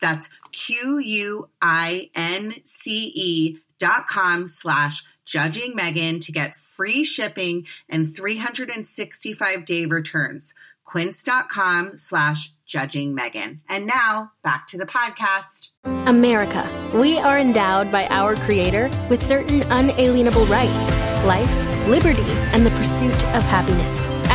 That's Q U I N C E dot com slash judging Megan to get free shipping and 365 day returns. Quince.com slash judging Megan. And now back to the podcast. America, we are endowed by our Creator with certain unalienable rights life, liberty, and the pursuit of happiness.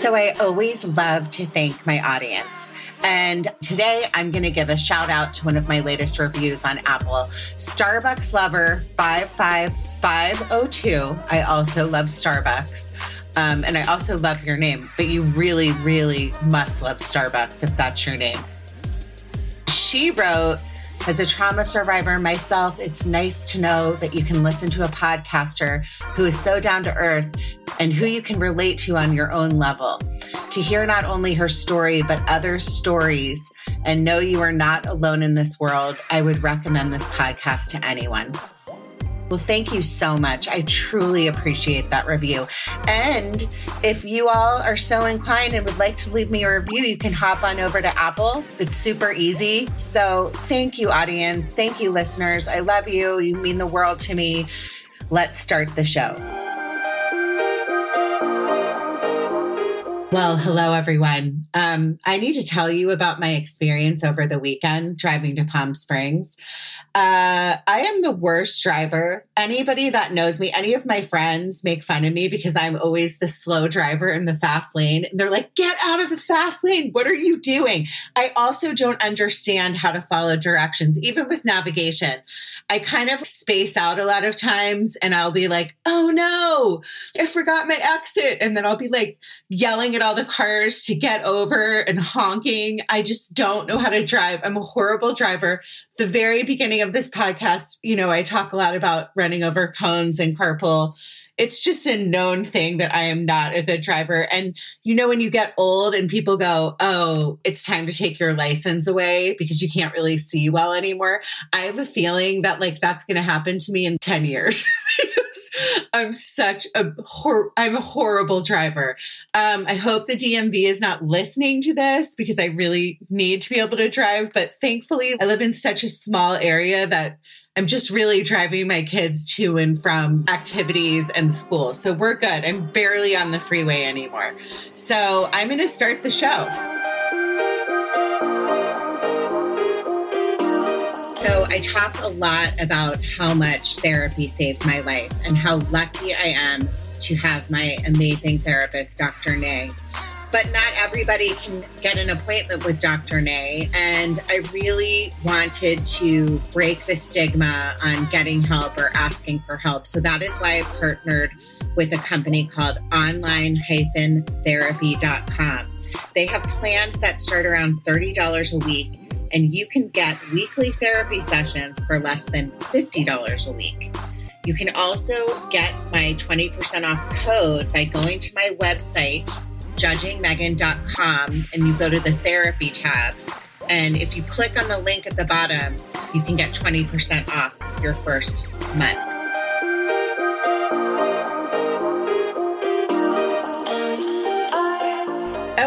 So I always love to thank my audience. And today I'm going to give a shout out to one of my latest reviews on Apple Starbucks Lover 55502. I also love Starbucks. Um, and I also love your name, but you really, really must love Starbucks if that's your name. She wrote, as a trauma survivor myself, it's nice to know that you can listen to a podcaster who is so down to earth and who you can relate to on your own level. To hear not only her story, but other stories and know you are not alone in this world, I would recommend this podcast to anyone. Well, thank you so much. I truly appreciate that review. And if you all are so inclined and would like to leave me a review, you can hop on over to Apple. It's super easy. So thank you, audience. Thank you, listeners. I love you. You mean the world to me. Let's start the show. Well, hello, everyone. Um, I need to tell you about my experience over the weekend driving to Palm Springs. Uh, I am the worst driver. Anybody that knows me, any of my friends make fun of me because I'm always the slow driver in the fast lane. And they're like, get out of the fast lane. What are you doing? I also don't understand how to follow directions, even with navigation. I kind of space out a lot of times and I'll be like, oh no, I forgot my exit. And then I'll be like yelling at all the cars to get over and honking. I just don't know how to drive. I'm a horrible driver. The very beginning beginning of this podcast, you know, I talk a lot about running over cones and carpool. It's just a known thing that I am not a good driver. And you know, when you get old and people go, Oh, it's time to take your license away because you can't really see well anymore. I have a feeling that like that's going to happen to me in 10 years. I'm such a hor- I'm a horrible driver. Um, I hope the DMV is not listening to this because I really need to be able to drive. But thankfully, I live in such a small area that I'm just really driving my kids to and from activities and school. So we're good. I'm barely on the freeway anymore. So I'm going to start the show. Talk a lot about how much therapy saved my life and how lucky I am to have my amazing therapist, Dr. Nay. but not everybody can get an appointment with Dr. Nay. And I really wanted to break the stigma on getting help or asking for help. So that is why I partnered with a company called online-therapy.com. They have plans that start around $30 a week, and you can get weekly therapy sessions for less than $50 a week. You can also get my 20% off code by going to my website, judgingmegan.com, and you go to the therapy tab. And if you click on the link at the bottom, you can get 20% off your first month.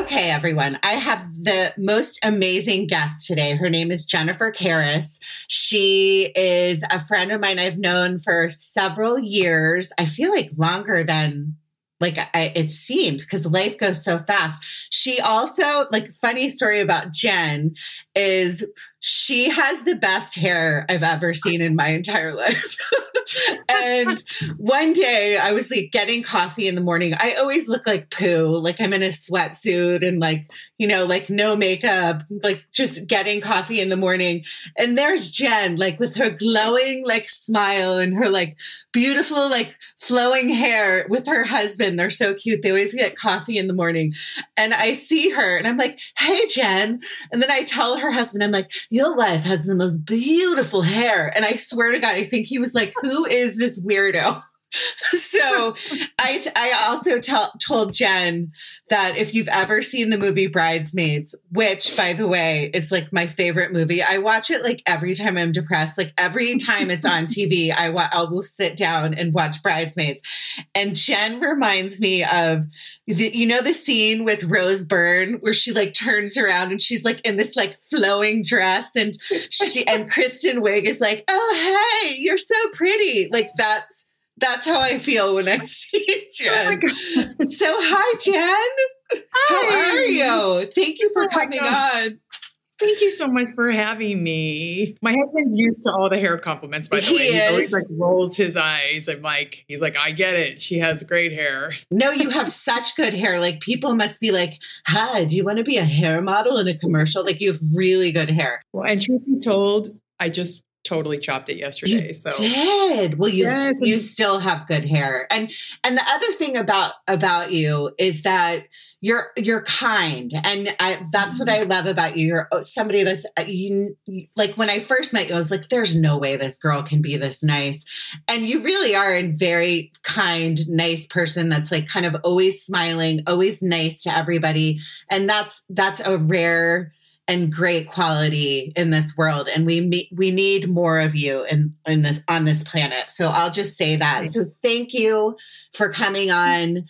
Okay, everyone. I have the most amazing guest today. Her name is Jennifer Karras. She is a friend of mine I've known for several years. I feel like longer than like I, it seems because life goes so fast. She also like funny story about Jen is she has the best hair I've ever seen in my entire life. and one day I was like getting coffee in the morning. I always look like poo, like I'm in a sweatsuit and like, you know, like no makeup, like just getting coffee in the morning. And there's Jen, like with her glowing like smile and her like beautiful, like flowing hair with her husband. They're so cute. They always get coffee in the morning. And I see her and I'm like, hey, Jen. And then I tell her husband, I'm like, your wife has the most beautiful hair. And I swear to God, I think he was like, who is this weirdo? so I, I also tell, told Jen that if you've ever seen the movie Bridesmaids, which by the way is like my favorite movie, I watch it like every time I'm depressed. Like every time it's on TV, I, wa- I will sit down and watch Bridesmaids. And Jen reminds me of, the, you know, the scene with Rose Byrne where she like turns around and she's like in this like flowing dress and she, and Kristen Wiig is like, oh, hey, you're so pretty. Like that's, that's how I feel when I see Oh Jen. Oh so, hi, Jen. Hi. How are you? Thank you oh for Oh coming on. Thank you so much for having me. My husband's used to all the hair compliments, by the He way. He always like rolls his eyes and like he's like, I get it. She has great hair. No, you have such good hair. Like people must be like, "Hi, do you want to be a hair model in a commercial?" Like you have really good hair. Well, and truth be told, I just totally chopped it yesterday. You so did. Well, you Yes, you still have good hair. And and the other thing about about you is that you're you're kind, and I that's what I love about you. You're somebody that's uh, you like. When I first met you, I was like, "There's no way this girl can be this nice," and you really are a very kind, nice person. That's like kind of always smiling, always nice to everybody, and that's that's a rare and great quality in this world and we me- we need more of you in in this on this planet. So i'll just say that. So thank you for coming on.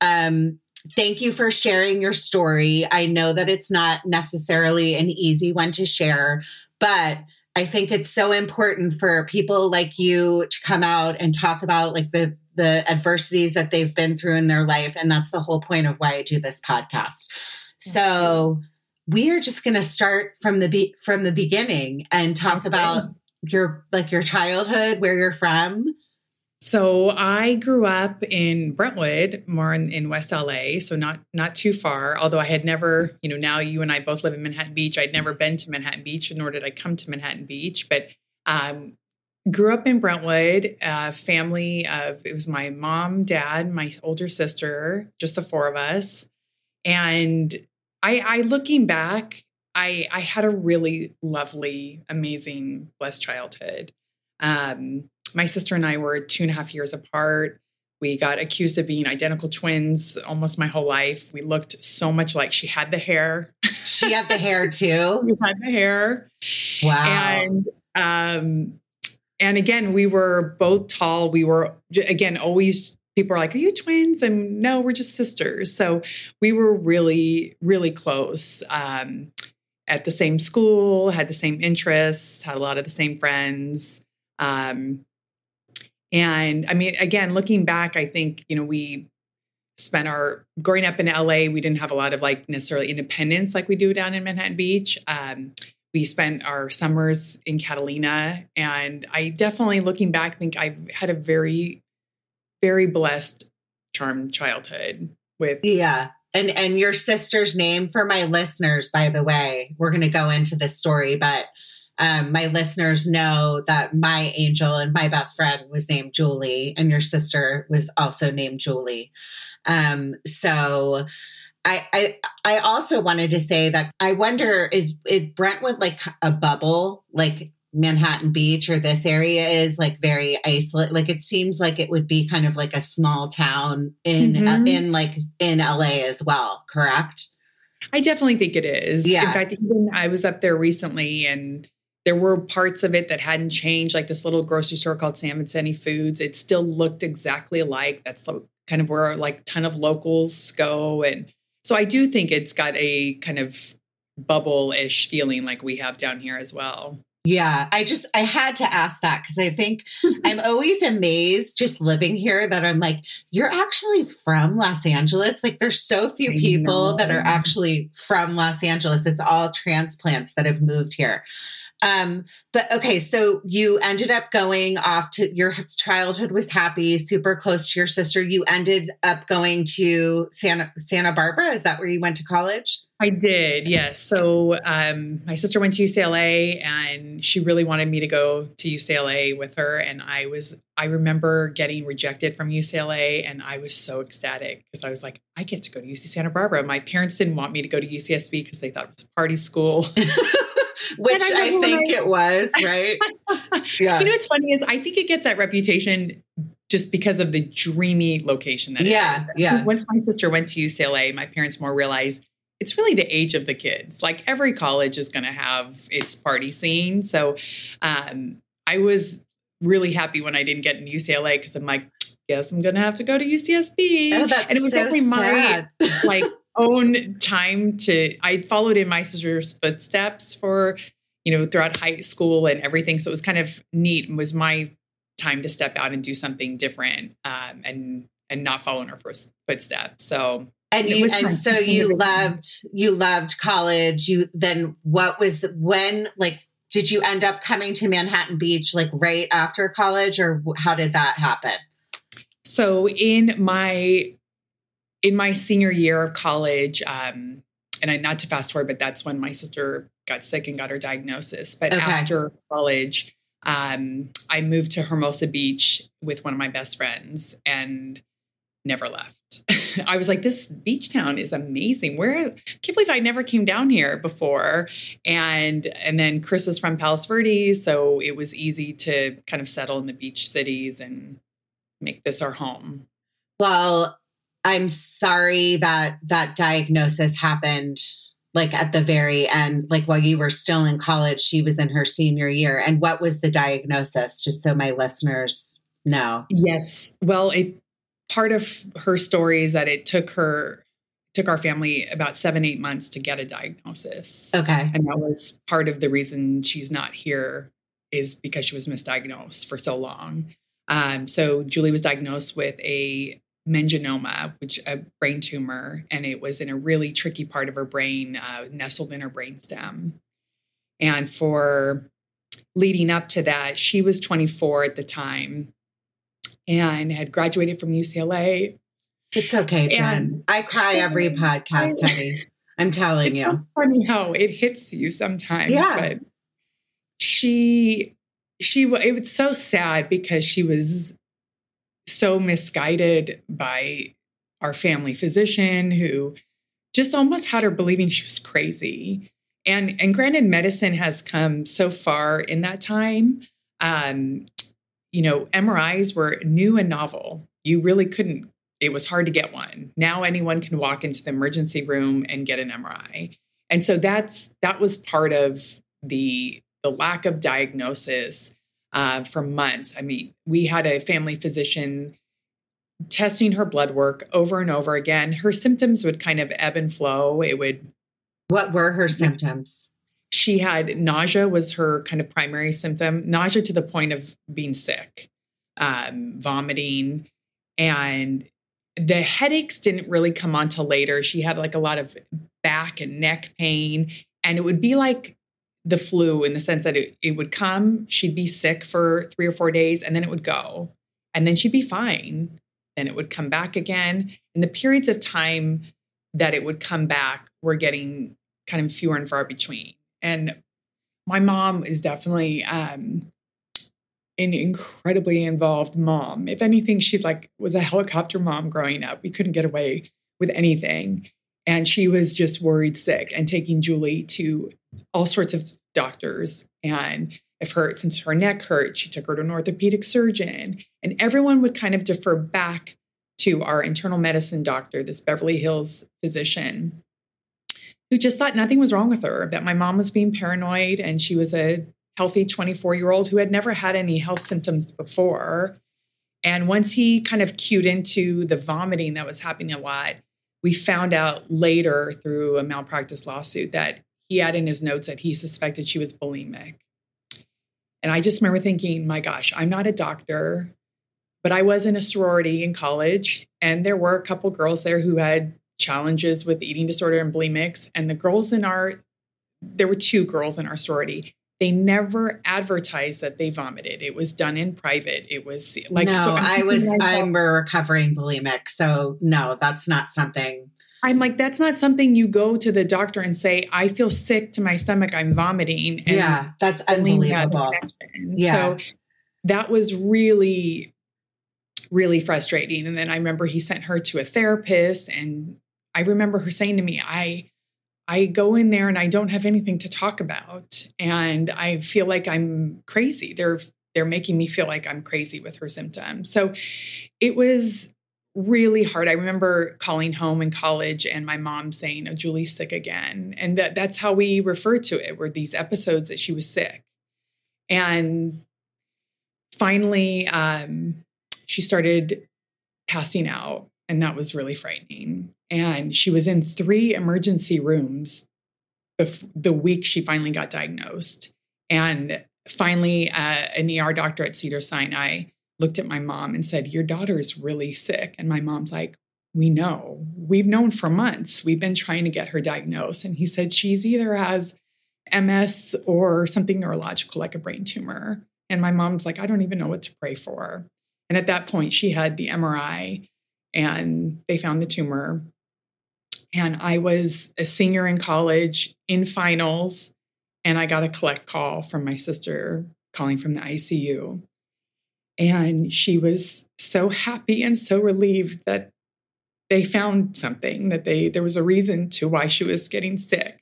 Um thank you for sharing your story. I know that it's not necessarily an easy one to share but i think it's so important for people like you to come out and talk about like the the adversities that they've been through in their life and that's the whole point of why i do this podcast. So we are just going to start from the be- from the beginning and talk Okay. about your like your childhood, where you're from. So I grew up in Brentwood, more in, in West LA, so not not too far. Although I had never, you know, now you and I both live in Manhattan Beach. I'd never been to Manhattan Beach, nor did I come to Manhattan Beach. But um, grew up in Brentwood, a family of it was my mom, dad, my older sister, just the four of us. And I, I looking back, I I had a really lovely, amazing, blessed childhood. Um, my sister and I were two and a half years apart. We got accused of being identical twins almost my whole life. We looked so much like she had the hair. She had the hair too. We had the hair. Wow. And um and again, we were both tall. We were again always people are like, "Are you twins?" And no, we're just sisters. So we were really really close. Um at the same school, had the same interests, had a lot of the same friends. Um and I mean, again, looking back, I think, you know, we spent our growing up in LA, we didn't have a lot of like necessarily independence like we do down in Manhattan Beach. Um, we spent our summers in Catalina. And I definitely, looking back, think I had a very, very blessed, charmed childhood with yeah. And and your sister's name for my listeners, by the way, we're going to go into this story, but um, my listeners know that my angel and my best friend was named Julie, and your sister was also named Julie. Um, so I, I I also wanted to say that I wonder is is Brentwood like a bubble like Manhattan Beach or this area is like very isolated like it seems like it would be kind of like a small town in mm-hmm. uh, in like in LA as well correct I definitely think it is yeah in fact even I was up there recently and there were parts of it that hadn't changed, like this little grocery store called Sam and Sunny Foods. It still looked exactly like That's kind of where like a ton of locals go. And so I do think it's got a kind of bubble ish feeling like we have down here as well. Yeah, I just I had to ask that because I think I'm always amazed just living here that I'm like, you're actually from Los Angeles. Like there's so few people that are actually from Los Angeles. It's all transplants that have moved here. Um, but okay, so you ended up going off to your childhood was happy, super close to your sister. You ended up going to Santa Santa Barbara. Is that where you went to college? I did, yes. So um, my sister went to UCLA, and she really wanted me to go to UCLA with her. And I was, I remember getting rejected from UCLA, and I was so ecstatic because I was like, I get to go to UC Santa Barbara. My parents didn't want me to go to UCSB because they thought it was a party school. which I, I think I, it was, right? yeah. You know what's funny is I think it gets that reputation just because of the dreamy location that yeah, Yeah. Once my sister went to UCLA, my parents more realized it's really the age of the kids. Like every college is going to have its party scene. So um, I was really happy when I didn't get in UCLA because I'm like, guess I'm going to have to go to UCSB. Oh, and it was so my like own time to I followed in my sister's footsteps for you know throughout high school and everything so it was kind of neat and was my time to step out and do something different um, and and not follow in her first footsteps so and you and so you loved you loved college you then what was the when like did you end up coming to manhattan beach like right after college or how did that happen so in my in my senior year of college, um, and I, not to fast forward, but that's when my sister got sick and got her diagnosis. But okay. after college, um, I moved to Hermosa Beach with one of my best friends and never left. I was like, this beach town is amazing. Where I can't believe I never came down here before. And and then Chris is from Palos Verdes, so it was easy to kind of settle in the beach cities and make this our home. Well, I'm sorry that that diagnosis happened like at the very end, like while you were still in college, she was in her senior year. And what was the diagnosis, just so my listeners know? Yes. Well, it part of her story is that it took her took our family about seven, eight months to get a diagnosis. Okay. And that was part of the reason she's not here is because she was misdiagnosed for so long. Um, so Julie was diagnosed with a meningioma, which a brain tumor, and it was in a really tricky part of her brain, uh, nestled in her brainstem. And for leading up to that, she was 24 at the time and had graduated from UCLA. It's okay, Jen. I cry so, every podcast, I, honey. I'm telling it's you. So funny how it hits you sometimes. Yeah. But she she it was so sad because she was so misguided by our family physician who just almost had her believing she was crazy. And and granted, medicine has come so far in that time. Um, you know, MRIs were new and novel. You really couldn't, it was hard to get one. Now anyone can walk into the emergency room and get an MRI. And so that's that was part of the the lack of diagnosis uh, for months. I mean, we had a family physician testing her blood work over and over again. Her symptoms would kind of ebb and flow. It would. What were her symptoms? She had nausea was her kind of primary symptom, nausea to the point of being sick, um, vomiting, and the headaches didn't really come on till later. She had like a lot of back and neck pain, and it would be like the flu in the sense that it, it would come, she'd be sick for three or four days, and then it would go. And then she'd be fine. Then it would come back again. And the periods of time that it would come back were getting kind of fewer and far between. And my mom is definitely um, an incredibly involved mom. If anything, she's like was a helicopter mom growing up. We couldn't get away with anything. And she was just worried sick and taking Julie to all sorts of doctors. And if her since her neck hurt, she took her to an orthopedic surgeon. And everyone would kind of defer back to our internal medicine doctor, this Beverly Hills physician, who just thought nothing was wrong with her, that my mom was being paranoid and she was a healthy 24 year old who had never had any health symptoms before. And once he kind of cued into the vomiting that was happening a lot, we found out later through a malpractice lawsuit that he had in his notes that he suspected she was bulimic. And I just remember thinking, my gosh, I'm not a doctor, but I was in a sorority in college, and there were a couple girls there who had challenges with eating disorder and bulimics. And the girls in our, there were two girls in our sorority. They never advertised that they vomited. It was done in private. It was like no. So I was I'm a recovering bulimic, so no, that's not something. I'm like, that's not something you go to the doctor and say, I feel sick to my stomach, I'm vomiting. yeah, that's unbelievable. Yeah. So that was really, really frustrating. And then I remember he sent her to a therapist and I remember her saying to me, I I go in there and I don't have anything to talk about and I feel like I'm crazy. They're they're making me feel like I'm crazy with her symptoms. So it was really hard. I remember calling home in college and my mom saying, "Oh, Julie's sick again." And that that's how we refer to it were these episodes that she was sick. And finally um, she started passing out and that was really frightening. And she was in three emergency rooms the week she finally got diagnosed. And finally, uh, an ER doctor at Cedar Sinai looked at my mom and said, Your daughter is really sick. And my mom's like, We know. We've known for months. We've been trying to get her diagnosed. And he said, She's either has MS or something neurological like a brain tumor. And my mom's like, I don't even know what to pray for. And at that point, she had the MRI and they found the tumor. And I was a senior in college in finals, and I got a collect call from my sister calling from the ICU. And she was so happy and so relieved that they found something, that they there was a reason to why she was getting sick.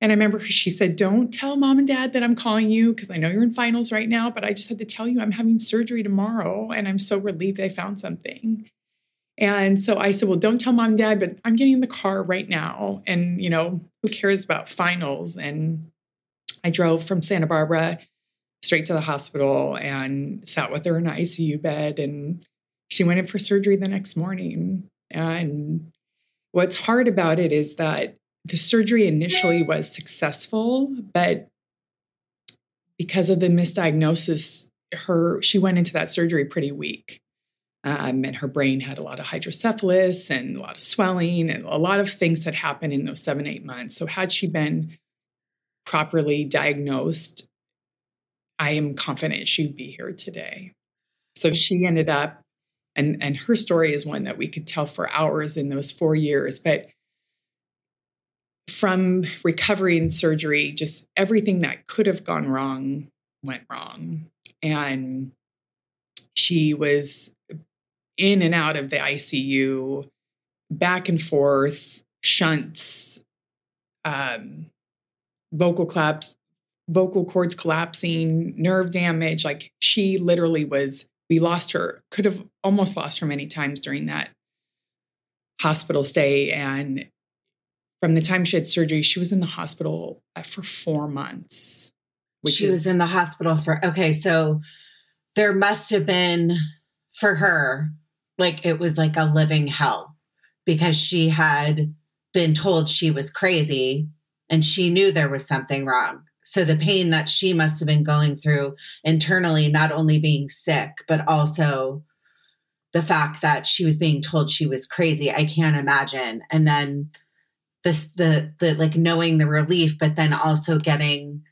And I remember she said, Don't tell mom and dad that I'm calling you because I know you're in finals right now, but I just had to tell you I'm having surgery tomorrow. And I'm so relieved I found something. And so I said, Well, don't tell mom and dad, but I'm getting in the car right now. And, you know, who cares about finals? And I drove from Santa Barbara straight to the hospital and sat with her in an ICU bed. And she went in for surgery the next morning. And what's hard about it is that the surgery initially was successful, but because of the misdiagnosis, her she went into that surgery pretty weak. Um, and her brain had a lot of hydrocephalus and a lot of swelling and a lot of things that happened in those seven, eight months. So, had she been properly diagnosed, I am confident she'd be here today. So, she ended up, and, and her story is one that we could tell for hours in those four years. But from recovery and surgery, just everything that could have gone wrong went wrong. And she was in and out of the ICU, back and forth, shunts, um, vocal collapse, vocal cords collapsing, nerve damage. Like she literally was, we lost her, could have almost lost her many times during that hospital stay. And from the time she had surgery, she was in the hospital uh, for four months. she is, was in the hospital for, okay, so there must have been for her like it was like a living hell because she had been told she was crazy and she knew there was something wrong. So the pain that she must have been going through internally, not only being sick, but also the fact that she was being told she was crazy, I can't imagine. And then this the the like knowing the relief, but then also getting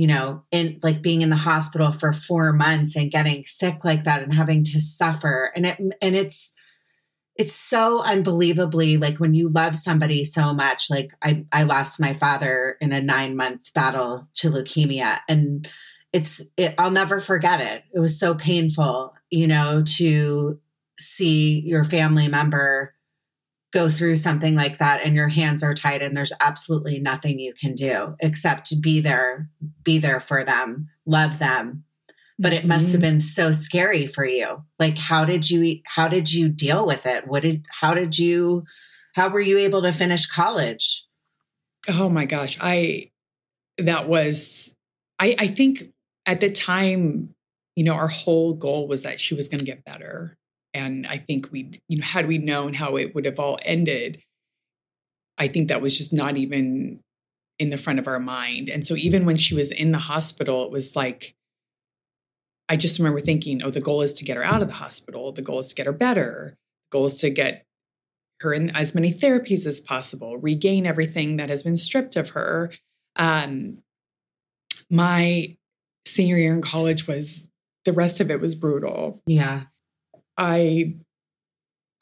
you know, in like being in the hospital for four months and getting sick like that and having to suffer. And it, and it's, it's so unbelievably like when you love somebody so much like i i lost my father in a 9 month battle to leukemia and it's it, i'll never forget it it was so painful you know to see your family member go through something like that and your hands are tied and there's absolutely nothing you can do except be there be there for them love them. But it must have mm-hmm. been so scary for you. Like how did you how did you deal with it? What did how did you how were you able to finish college? Oh my gosh i that was i i think at the time you know our whole goal was that she was going to get better and i think we you know had we known how it would have all ended i think that was just not even in the front of our mind and so even when she was in the hospital it was like I just remember thinking, oh, the goal is to get her out of the hospital. The goal is to get her better. The goal is to get her in as many therapies as possible, regain everything that has been stripped of her. Um, my senior year in college was the rest of it was brutal. Yeah. I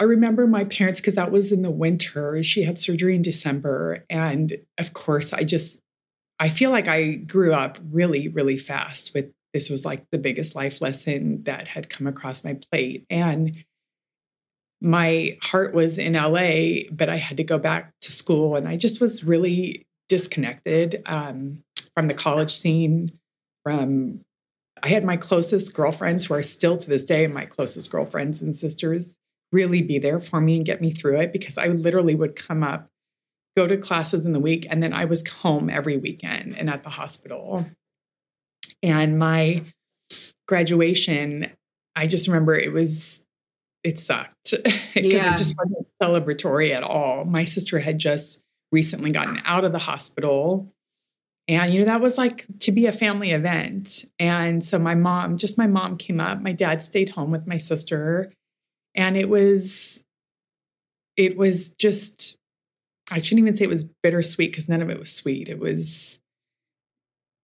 I remember my parents because that was in the winter. She had surgery in December and of course I just I feel like I grew up really really fast with this was like the biggest life lesson that had come across my plate. And my heart was in LA, but I had to go back to school. And I just was really disconnected um, from the college scene. From I had my closest girlfriends who are still to this day my closest girlfriends and sisters really be there for me and get me through it because I literally would come up, go to classes in the week, and then I was home every weekend and at the hospital. And my graduation, I just remember it was, it sucked because yeah. it just wasn't celebratory at all. My sister had just recently gotten out of the hospital. And, you know, that was like to be a family event. And so my mom, just my mom came up. My dad stayed home with my sister. And it was, it was just, I shouldn't even say it was bittersweet because none of it was sweet. It was,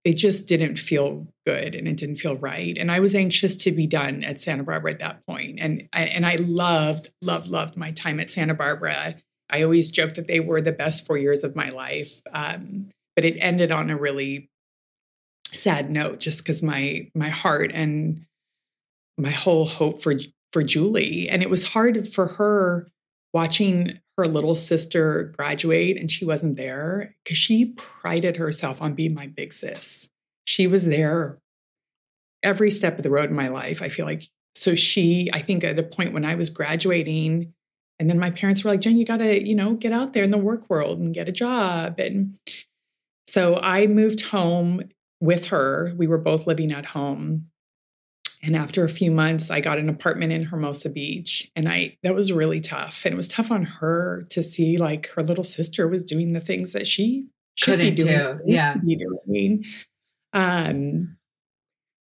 it just didn't feel good and it didn't feel right. And I was anxious to be done at Santa Barbara at that point. And I, and I loved, loved, loved my time at Santa Barbara. I always joke that they were the best four years of my life. Um, but it ended on a really sad note just because my my heart and my whole hope for for Julie. And it was hard for her watching her little sister graduate and she wasn't there because she prided herself on being my big sis. She was there every step of the road in my life. I feel like so she, I think at a point when I was graduating, and then my parents were like, Jen, you gotta, you know, get out there in the work world and get a job. And so I moved home with her. We were both living at home. And after a few months, I got an apartment in Hermosa Beach. And I that was really tough. And it was tough on her to see like her little sister was doing the things that she should Couldn't be doing. Do. Yeah. Be doing. Um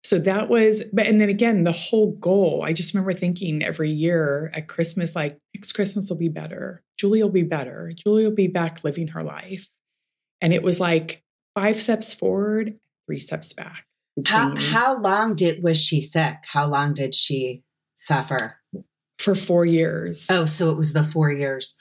so that was but and then again, the whole goal, I just remember thinking every year at Christmas, like next Christmas will be better. Julie will be better. Julie will be back living her life. And it was like five steps forward, three steps back. How how long did was she sick? How long did she suffer? For four years. Oh, so it was the four years.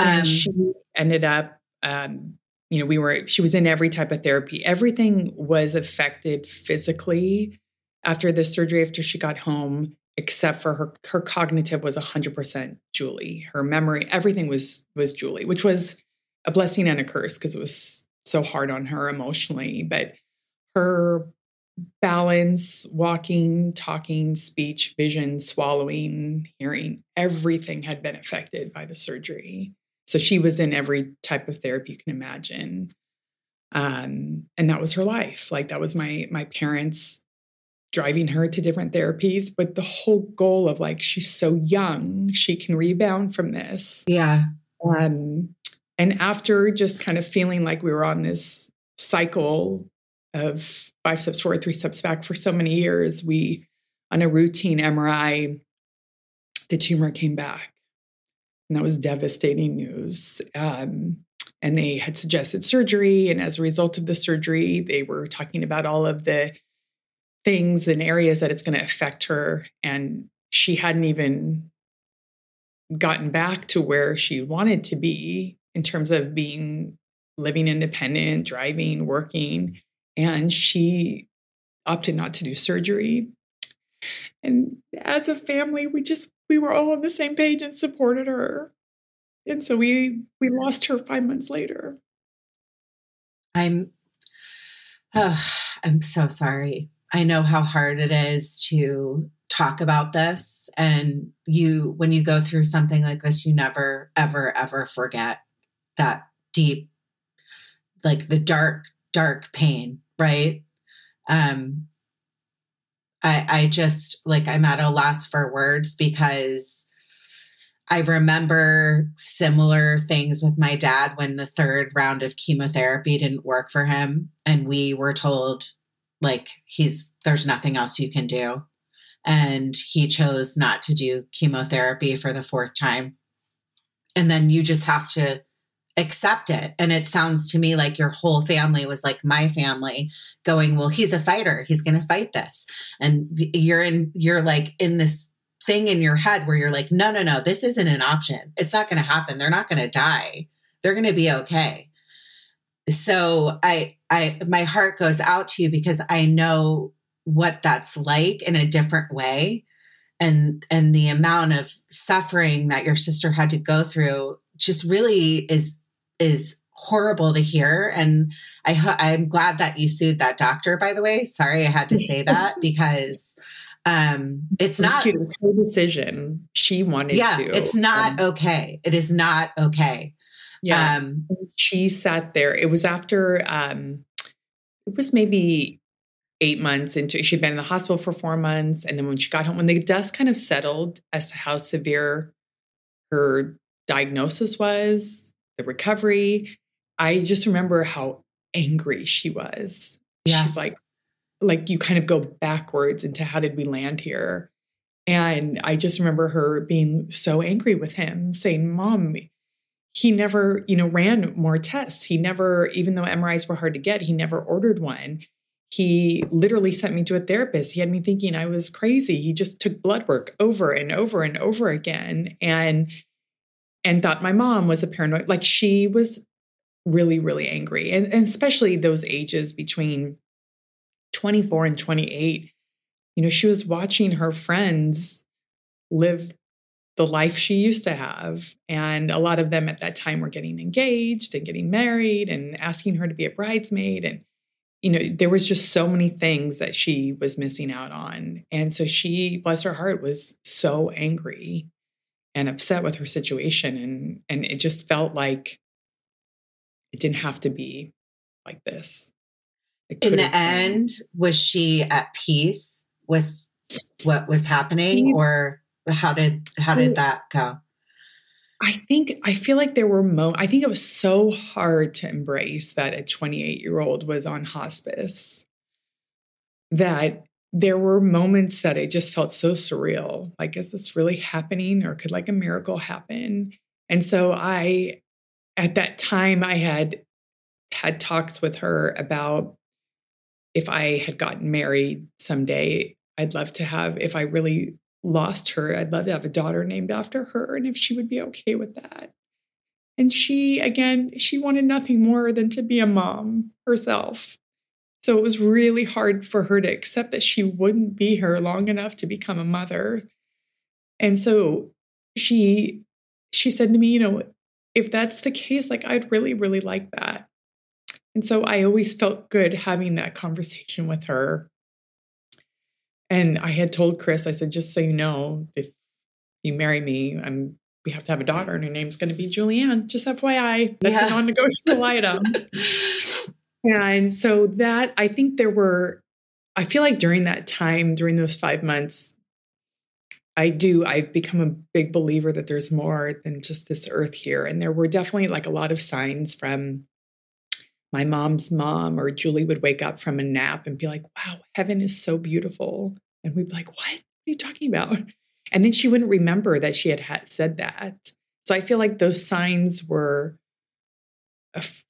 Um, she ended up um, you know, we were she was in every type of therapy. Everything was affected physically after the surgery, after she got home, except for her her cognitive was 100% Julie. Her memory, everything was was Julie, which was a blessing and a curse because it was so hard on her emotionally. But her balance, walking, talking, speech, vision, swallowing, hearing, everything had been affected by the surgery. So she was in every type of therapy you can imagine. Um, and that was her life. Like that was my my parents driving her to different therapies, but the whole goal of like she's so young, she can rebound from this. Yeah. Um, and after just kind of feeling like we were on this cycle of five steps forward, three steps back for so many years, we, on a routine MRI, the tumor came back. And that was devastating news. Um, and they had suggested surgery. And as a result of the surgery, they were talking about all of the things and areas that it's going to affect her. And she hadn't even gotten back to where she wanted to be in terms of being living independent, driving, working. And she opted not to do surgery. And as a family, we just we were all on the same page and supported her. And so we we lost her five months later. I'm oh, I'm so sorry. I know how hard it is to talk about this and you when you go through something like this you never ever ever forget that deep like the dark dark pain right? Um i i just like i'm at a loss for words because i remember similar things with my dad when the third round of chemotherapy didn't work for him and we were told like he's there's nothing else you can do. And he chose not to do chemotherapy for the fourth time. And then you just have to accept it. And it sounds to me like your whole family was like my family going well he's a fighter. He's going to fight this. And you're in you're like in this thing in your head where you're like no no no this isn't an option. It's not going to happen. They're not going to die. They're going to be okay. So i i my heart goes out to you because i know what that's like in a different way. And and the amount of suffering that your sister had to go through just really is is horrible to hear. And i i'm glad that you sued that doctor by the way. Sorry i had to say that because um it's it not cute. it was her decision. She wanted yeah to it's not um, okay. It is not okay. Yeah. Um she sat there. It was after um it was maybe eight months into she'd been in the hospital for four months. And then when she got home when the dust kind of settled as to how severe her diagnosis was the recovery i just remember how angry she was yeah. she's like like you kind of go backwards into how did we land here and i just remember her being so angry with him saying mom he never you know ran more tests he never even though mris were hard to get he never ordered one he literally sent me to a therapist. He had me thinking I was crazy. He just took blood work over and over and over again and and thought my mom was a paranoid. Like she was really, really angry. And, and especially those ages between 24 and 28. You know, she was watching her friends live the life she used to have. And a lot of them at that time were getting engaged and getting married and asking her to be a bridesmaid. And you know, there was just so many things that she was missing out on. And so she, bless her heart, was so angry and upset with her situation. And and it just felt like it didn't have to be like this. In the end, was she at peace with what was happening or how did how did that go? I think I feel like there were mo I think it was so hard to embrace that a 28 year old was on hospice that there were moments that it just felt so surreal. Like, is this really happening or could like a miracle happen? And so I, at that time, I had had talks with her about if I had gotten married someday, I'd love to have, if I really lost her. I'd love to have a daughter named after her and if she would be okay with that. And she, again, she wanted nothing more than to be a mom herself. So it was really hard for her to accept that she wouldn't be here long enough to become a mother. And so she she said to me, you know, if that's the case, like I'd really, really like that. And so I always felt good having that conversation with her and I had told Chris, I said, just so you know, if you marry me, I'm we have to have a daughter, and her name's going to be Julianne. Just FYI, that's yeah. a non-negotiable item. And so that I think there were, I feel like during that time, during those five months, I do, I've become a big believer that there's more than just this earth here. And there were definitely like a lot of signs from my mom's mom or Julie would wake up from a nap and be like, wow, heaven is so beautiful. And we'd be like, what are you talking about? And then she wouldn't remember that she had, had said that. So I feel like those signs were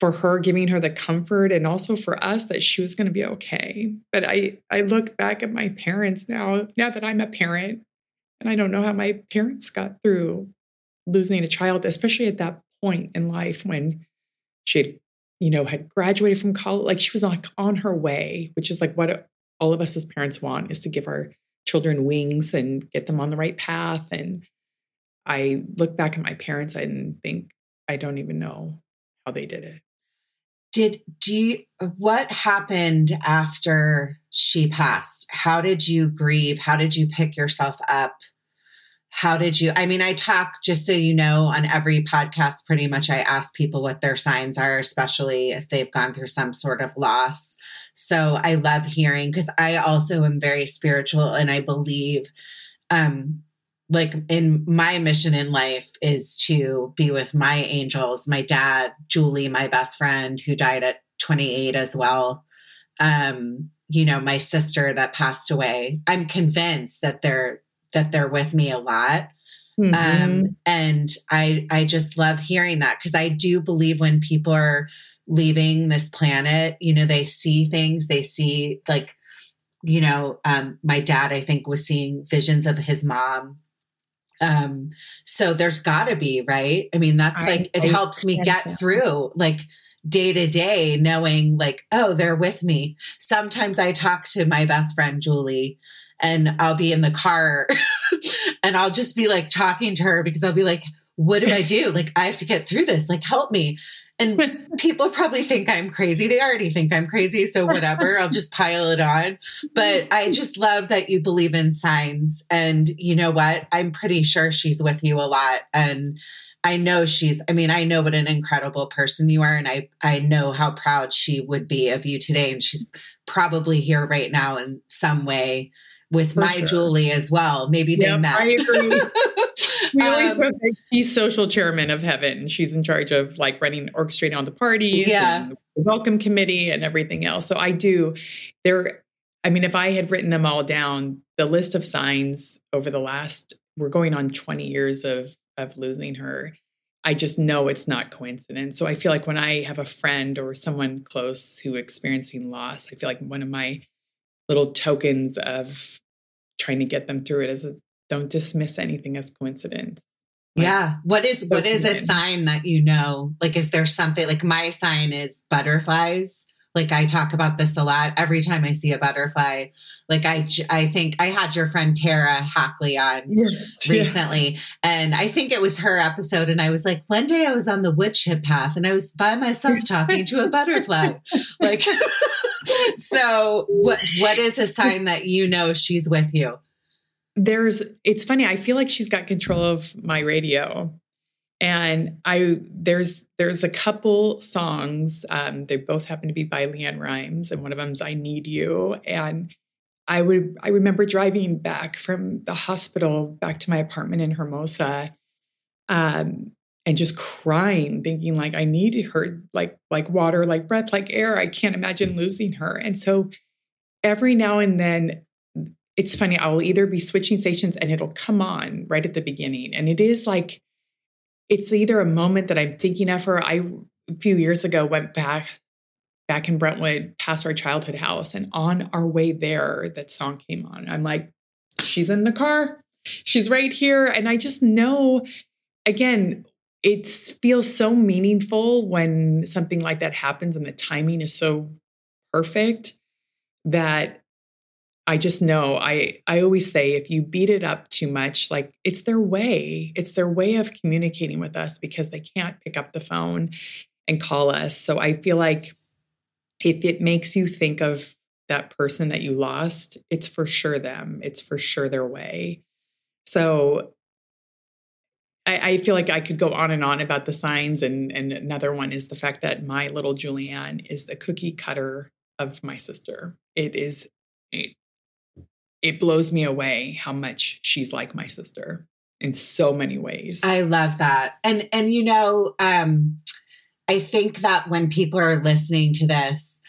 for her giving her the comfort and also for us that she was going to be okay. But I I look back at my parents now now that I'm a parent and I don't know how my parents got through losing a child, especially at that point in life when she you know, had graduated from college, like she was like on her way, which is like what all of us as parents want is to give our children wings and get them on the right path. And I look back at my parents and think, I don't even know how they did it. Did do you, what happened after she passed? How did you grieve? How did you pick yourself up? How did you? I mean, I talk just so you know on every podcast, pretty much I ask people what their signs are, especially if they've gone through some sort of loss. So I love hearing because I also am very spiritual and I believe um like in my mission in life is to be with my angels, my dad, Julie, my best friend who died at 28 as well. Um, you know, my sister that passed away. I'm convinced that they're that they're with me a lot. Mm-hmm. Um, and I I just love hearing that because I do believe when people are leaving this planet, you know, they see things, they see like, you know, um, my dad, I think, was seeing visions of his mom um, so there's gotta be, right? I mean, that's I, like, it I, helps me get so. through like day to day, knowing like, oh, they're with me. Sometimes I talk to my best friend, Julie, and I'll be in the car and I'll just be like talking to her because I'll be like, what do I do? Like, I have to get through this. Like, help me. And people probably think I'm crazy. They already think I'm crazy. So whatever, I'll just pile it on. But I just love that you believe in signs. And you know what? I'm pretty sure she's with you a lot. And I know she's, I mean, I know what an incredible person you are. And I, I know how proud she would be of you today. And she's probably here right now in some way with For my sure. Julie as well. Maybe they yep, met. I agree. we always um, she's social chairman of heaven. She's in charge of like running, orchestrating all the parties, yeah, the welcome committee, and everything else. So I do. There, I mean, if I had written them all down, the list of signs over the last, we're going on twenty years of of losing her. I just know it's not coincidence. So I feel like when I have a friend or someone close who experiencing loss, I feel like one of my little tokens of trying to get them through it is don't dismiss anything as coincidence. Like, yeah. What is what is a sign that you know? Like is there something like my sign is butterflies? Like I talk about this a lot every time I see a butterfly. Like I I think I had your friend Tara Hackley on yes, recently yeah. and I think it was her episode and I was like one day I was on the wood chip path and I was by myself talking to a butterfly. like so what what is a sign that you know she's with you? there's it's funny i feel like she's got control of my radio and i there's there's a couple songs um, they both happen to be by LeAnn Rimes, and one of them's i need you and i would i remember driving back from the hospital back to my apartment in hermosa um, and just crying thinking like i need her like like water like breath like air i can't imagine mm. losing her and so every now and then it's funny, I will either be switching stations and it'll come on right at the beginning. And it is like, it's either a moment that I'm thinking of her. I, a few years ago, went back back in Brentwood past our childhood house. And on our way there, that song came on. I'm like, she's in the car. She's right here. And I just know, again, it feels so meaningful when something like that happens and the timing is so perfect that I just know I I always say if you beat it up too much, like it's their way. It's their way of communicating with us because they can't pick up the phone and call us. So I feel like if it makes you think of that person that you lost, it's for sure them. It's for sure their way. So I, I, feel like I could go on and on about the signs. And, and another one is the fact that my little Julianne is the cookie cutter of my sister. It is it it blows me away how much she's like my sister in so many ways. I love that. And and you know, um I think that when people are listening to this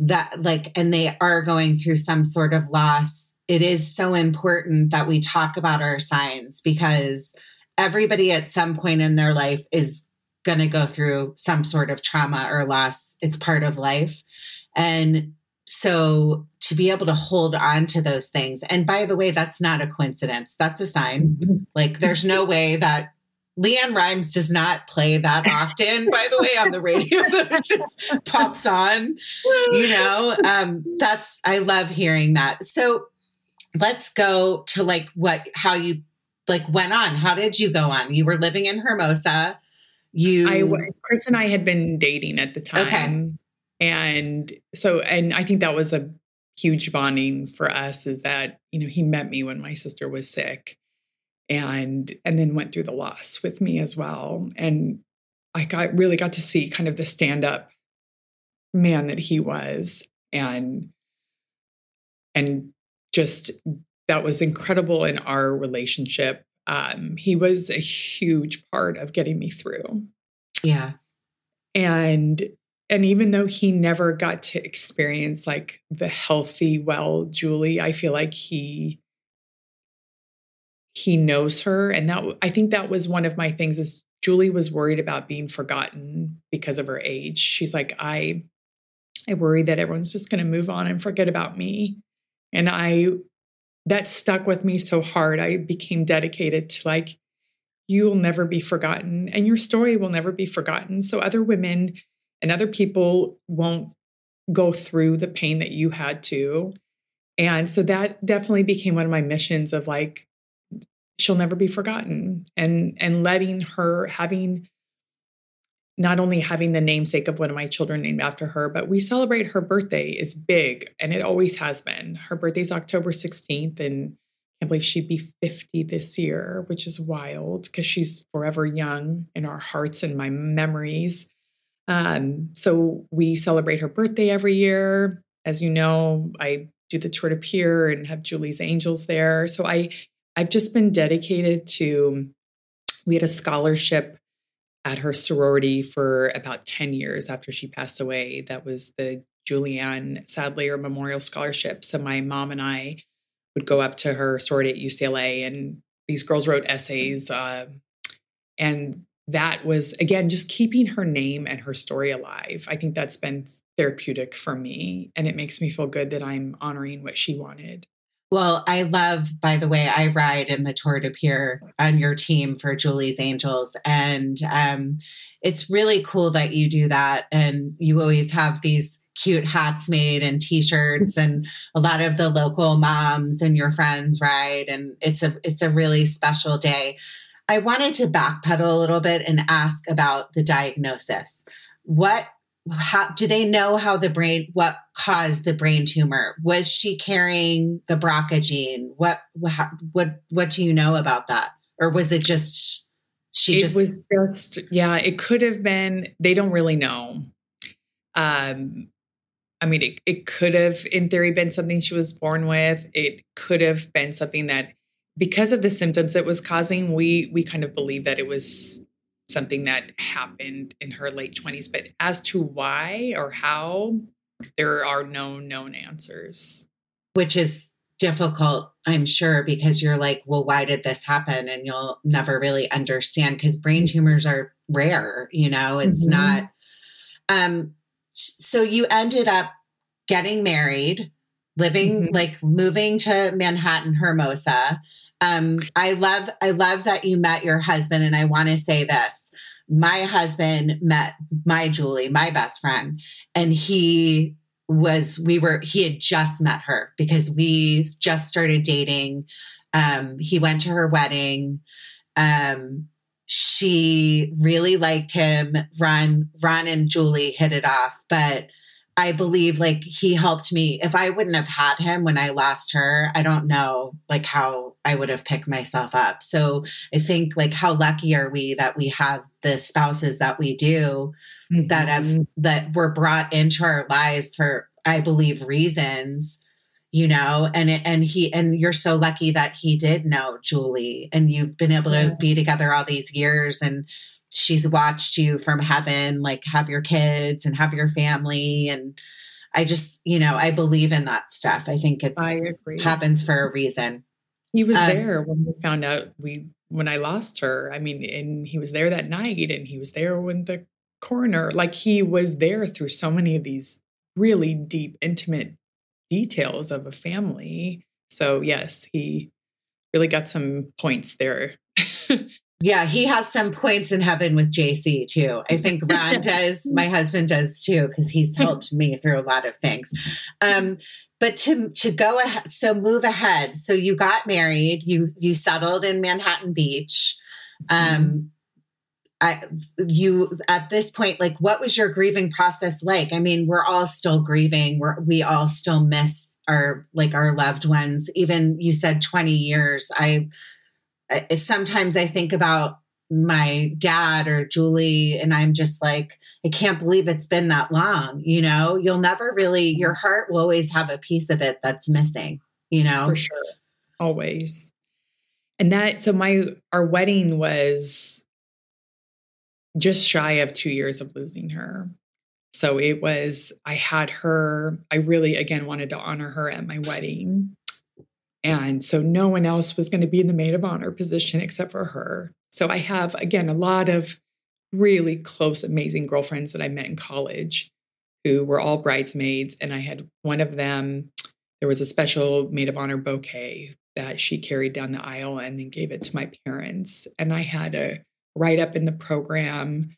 that like and they are going through some sort of loss, it is so important that we talk about our signs because everybody at some point in their life is going to go through some sort of trauma or loss. It's part of life. And so to be able to hold on to those things and by the way that's not a coincidence that's a sign mm-hmm. like there's no way that LeAnn Rimes does not play that often, by the way, on the radio that just pops on. You know, um, that's I love hearing that. So let's go to like what how you like went on. How did you go on? You were living in Hermosa. You I Chris and I had been dating at the time. Okay. And so and I think that was a huge bonding for us is that, you know, he met me when my sister was sick and and then went through the loss with me as well. And I got really got to see kind of the stand-up man that he was and and just that was incredible in our relationship. Um, he was a huge part of getting me through. Yeah. And and even though he never got to experience like the healthy, well Julie, I feel like he he knows her. And that I think that was one of my things is Julie was worried about being forgotten because of her age. She's like, I I worry that everyone's just gonna move on and forget about me. And I that stuck with me so hard. I became dedicated to like, you'll never be forgotten and your story will never be forgotten. So other women and other people won't go through the pain that you had to. And so that definitely became one of my missions of like, she'll never be forgotten and and letting her having not only having the namesake of one of my children named after her, but we celebrate her birthday is big and it always has been. Her birthday's October 16th and I can't believe she'd be 50 this year, which is wild because she's forever young in our hearts and my memories. Um, so we celebrate her birthday every year. As you know, I do the tour de Pier and have Julie's Angels there. So I I've just been dedicated to we had a scholarship at her sorority for about 10 years after she passed away. That was the Julianne Sadler Memorial Scholarship. So my mom and I would go up to her sorority at UCLA, and these girls wrote essays. Uh, and that was, again, just keeping her name and her story alive. I think that's been therapeutic for me. And it makes me feel good that I'm honoring what she wanted. Well, I love, by the way, I ride in the Tour de Pier on your team for Julie's Angels. And um, it's really cool that you do that. And you always have these cute hats made and t-shirts and a lot of the local moms and your friends ride and it's a it's a really special day i wanted to backpedal a little bit and ask about the diagnosis what how do they know how the brain what caused the brain tumor? Was she carrying the BRCA gene? What what what, what do you know about that? Or was it just she it just was just yeah it could have been they don't really know. Um i mean it, it could have in theory been something she was born with. It could have been something that because of the symptoms it was causing we we kind of believe that it was something that happened in her late 20s. But as to why or how, there are no known answers. Which is difficult, I'm sure, because you're like, well, why did this happen? And you'll never really understand because brain tumors are rare, you know, it's mm-hmm. not. Um, so you ended up getting married, living mm-hmm. like moving to Manhattan, Hermosa. Um, I love, I love that you met your husband. And I want to say this. My husband met my Julie, my best friend, and he was, we were, he had just met her because we just started dating. Um, he went to her wedding. Um, she really liked him. Ron, Ron and Julie hit it off, but I believe like he helped me. If I wouldn't have had him when I lost her, I don't know like how I would have picked myself up. So I think like how lucky are we that we have the spouses that we do mm-hmm. that have mm-hmm. that were brought into our lives for I believe reasons you know and it, and he and you're so lucky that he did know Julie and you've been able to be together all these years and she's watched you from heaven, like have your kids and have your family. And I just, you know, I believe in that stuff. I think it's I agree. happens for a reason. He was um, there when we found out we when I lost her. I mean, and he was there that night and he was there when the coroner, like he was there through so many of these really deep, intimate details of a family. So yes, he really got some points there. Yeah, he has some points in heaven with JC too. I think Ron does. My husband does too because he's helped me through a lot of things. Um, but to to go ahead, so move ahead. So you got married. You you settled in Manhattan Beach. Um, mm-hmm. I, you at this point, like, what was your grieving process like? I mean, we're all still grieving. We're we all still miss our like our loved ones. Even you said twenty years. I sometimes I think about my dad or Julie, and I'm just like, I can't believe it's been that long. You know, you'll never really, your heart will always have a piece of it that's missing, you know? For sure. Always. And that, so my, our wedding was just shy of two years of losing her. So it was, I had her, I really, again, wanted to honor her at my wedding. Mm-hmm. And so no one else was going to be in the maid of honor position except for her. So I have, again, a lot of really close, amazing girlfriends that I met in college who were all bridesmaids. And I had one of them, there was a special maid of honor bouquet that she carried down the aisle and then gave it to my parents. And I had a write up in the program.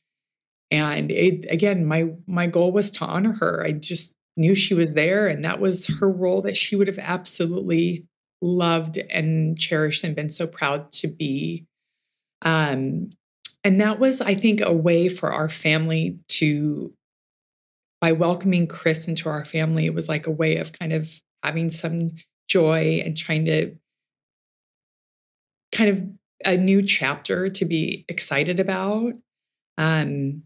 And it, again, my my goal was to honor her. I just knew she was there, and that was her role that she would have absolutely loved and cherished and been so proud to be. Um, and that was, I think, a way for our family to, by welcoming Chris into our family, it was like a way of kind of having some joy and trying to kind of a new chapter to be excited about. Um,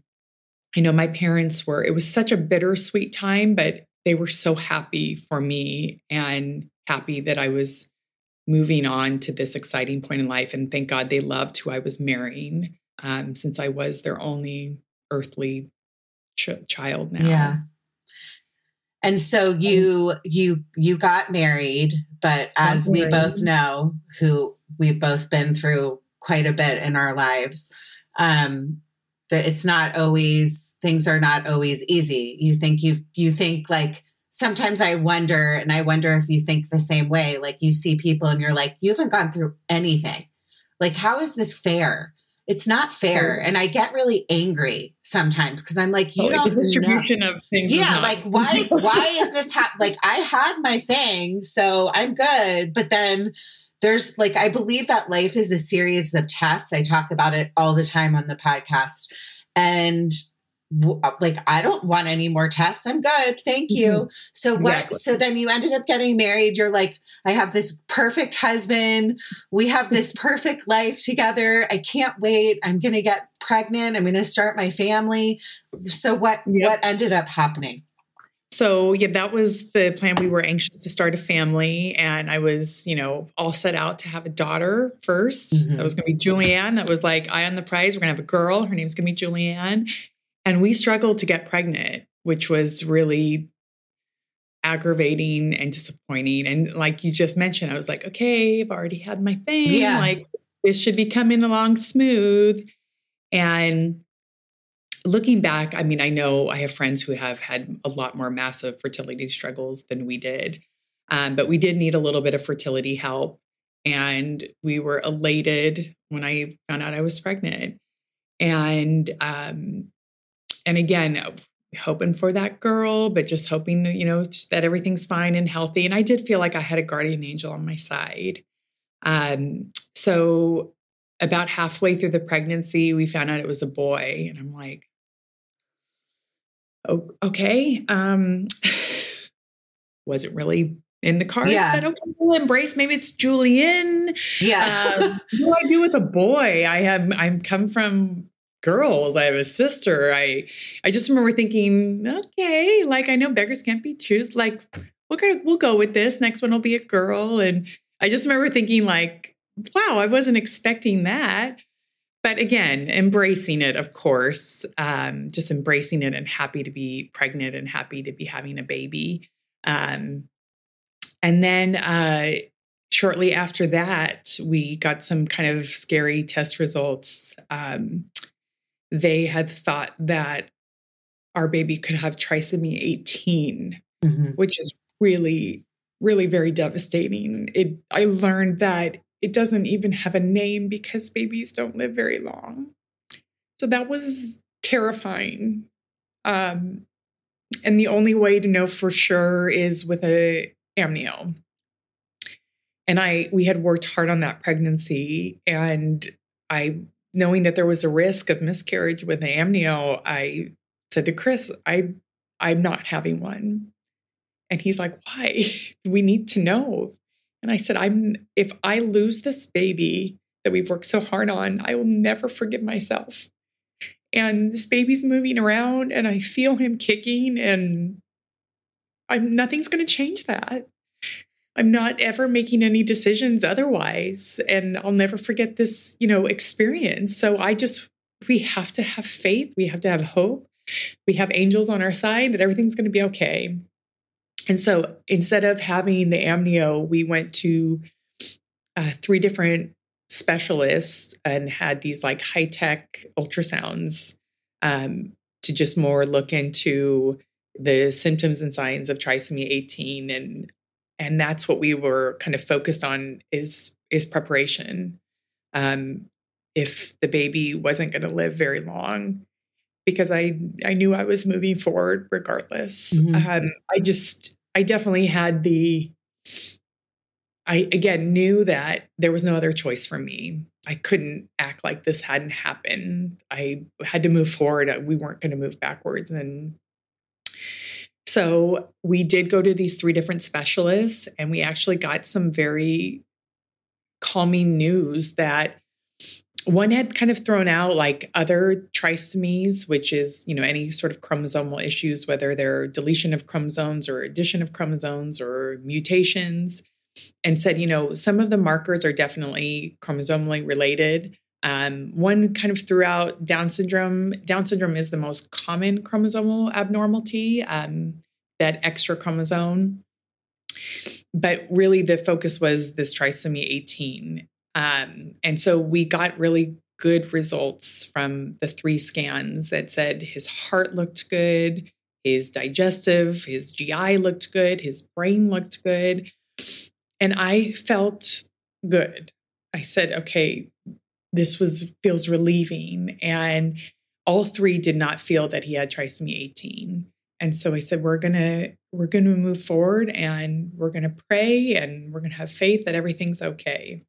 I know my parents were, it was such a bittersweet time, but they were so happy for me and happy that I was moving on to this exciting point in life. And thank God they loved who I was marrying um, since I was their only earthly ch- child now. Yeah. And so you you you got married, but as we both know, who we've both been through quite a bit in our lives, um, that it's not always things are not always easy. You think you you think like sometimes I wonder, and I wonder if you think the same way. Like you see people and you're like, you haven't gone through anything. Like, how is this fair? It's not fair. And I get really angry sometimes because I'm like, you oh, don't the distribution know. of things. Yeah, like why why is this hap- like I had my thing, so I'm good. But then there's like I believe that life is a series of tests. I talk about it all the time on the podcast. And like I don't want any more tests. I'm good. Thank you. Mm-hmm. So what exactly. so then you ended up getting married. You're like I have this perfect husband. We have this perfect life together. I can't wait. I'm going to get pregnant. I'm going to start my family. So what yep. what ended up happening? So yeah, that was the plan. We were anxious to start a family, and I was, you know, all set out to have a daughter 1st mm-hmm. That was going to be Julianne. That was like eye on the prize. We're going to have a girl. Her name's going to be Julianne, and we struggled to get pregnant, which was really aggravating and disappointing. And like you just mentioned, I was like, okay, I've already had my thing. Yeah. Like this should be coming along smooth. And looking back, I mean, I know I have friends who have had a lot more massive fertility struggles than we did. Um, but we did need a little bit of fertility help. And we were elated when I found out I was pregnant. And um, and again, hoping for that girl, but just hoping that, you know, that everything's fine and healthy. And I did feel like I had a guardian angel on my side. Um, so about halfway through the pregnancy, we found out it was a boy. And I'm like, oh, okay. Um, was it really in the cards yeah. okay, we'll embrace. Maybe it's Julian. Yeah. um, what do I do with a boy? I have I'm come from girls. I have a sister. I I just remember thinking, okay, like I know beggars can't be choose. Like we're gonna we'll go with this. Next one will be a girl. And I just remember thinking, like, wow, I wasn't expecting that. But again, embracing it, of course, um, just embracing it and happy to be pregnant and happy to be having a baby. Um, and then uh, shortly after that, we got some kind of scary test results. Um, they had thought that our baby could have trisomy 18, mm-hmm. which is really, really very devastating. It I learned that it doesn't even have a name because babies don't live very long. So that was terrifying. Um, and the only way to know for sure is with a amnio. And I we had worked hard on that pregnancy and I knowing that there was a risk of miscarriage with the amnio, I said to Chris, I I'm not having one. And he's like, "Why? we need to know." And I said, "I'm if I lose this baby that we've worked so hard on, I will never forgive myself." and this baby's moving around and I feel him kicking and I'm nothing's going to change that. I'm not ever making any decisions otherwise and I'll never forget this, you know, experience. So I just we have to have faith, we have to have hope. We have angels on our side that everything's going to be okay. And so instead of having the amnio, we went to uh, three different specialists and had these like high tech ultrasounds um, to just more look into the symptoms and signs of trisomy 18 and and that's what we were kind of focused on is is preparation um, if the baby wasn't going to live very long because i i knew i was moving forward regardless mm-hmm. um, i just i definitely had the I again knew that there was no other choice for me. I couldn't act like this hadn't happened. I had to move forward. We weren't going to move backwards. And so we did go to these three different specialists, and we actually got some very calming news that one had kind of thrown out like other trisomies, which is, you know, any sort of chromosomal issues, whether they're deletion of chromosomes or addition of chromosomes or mutations and said, you know, some of the markers are definitely chromosomally related. Um, one kind of throughout Down syndrome. Down syndrome is the most common chromosomal abnormality, um, that extra chromosome. But really, the focus was this trisomy 18. Um, and so we got really good results from the three scans that said his heart looked good, his digestive, his GI looked good, his brain looked good. And I felt good. I said, okay, this was feels relieving. And all three did not feel that he had trisomy 18. And so I said, we're gonna, we're gonna move forward and we're gonna pray and we're gonna have faith that everything's okay.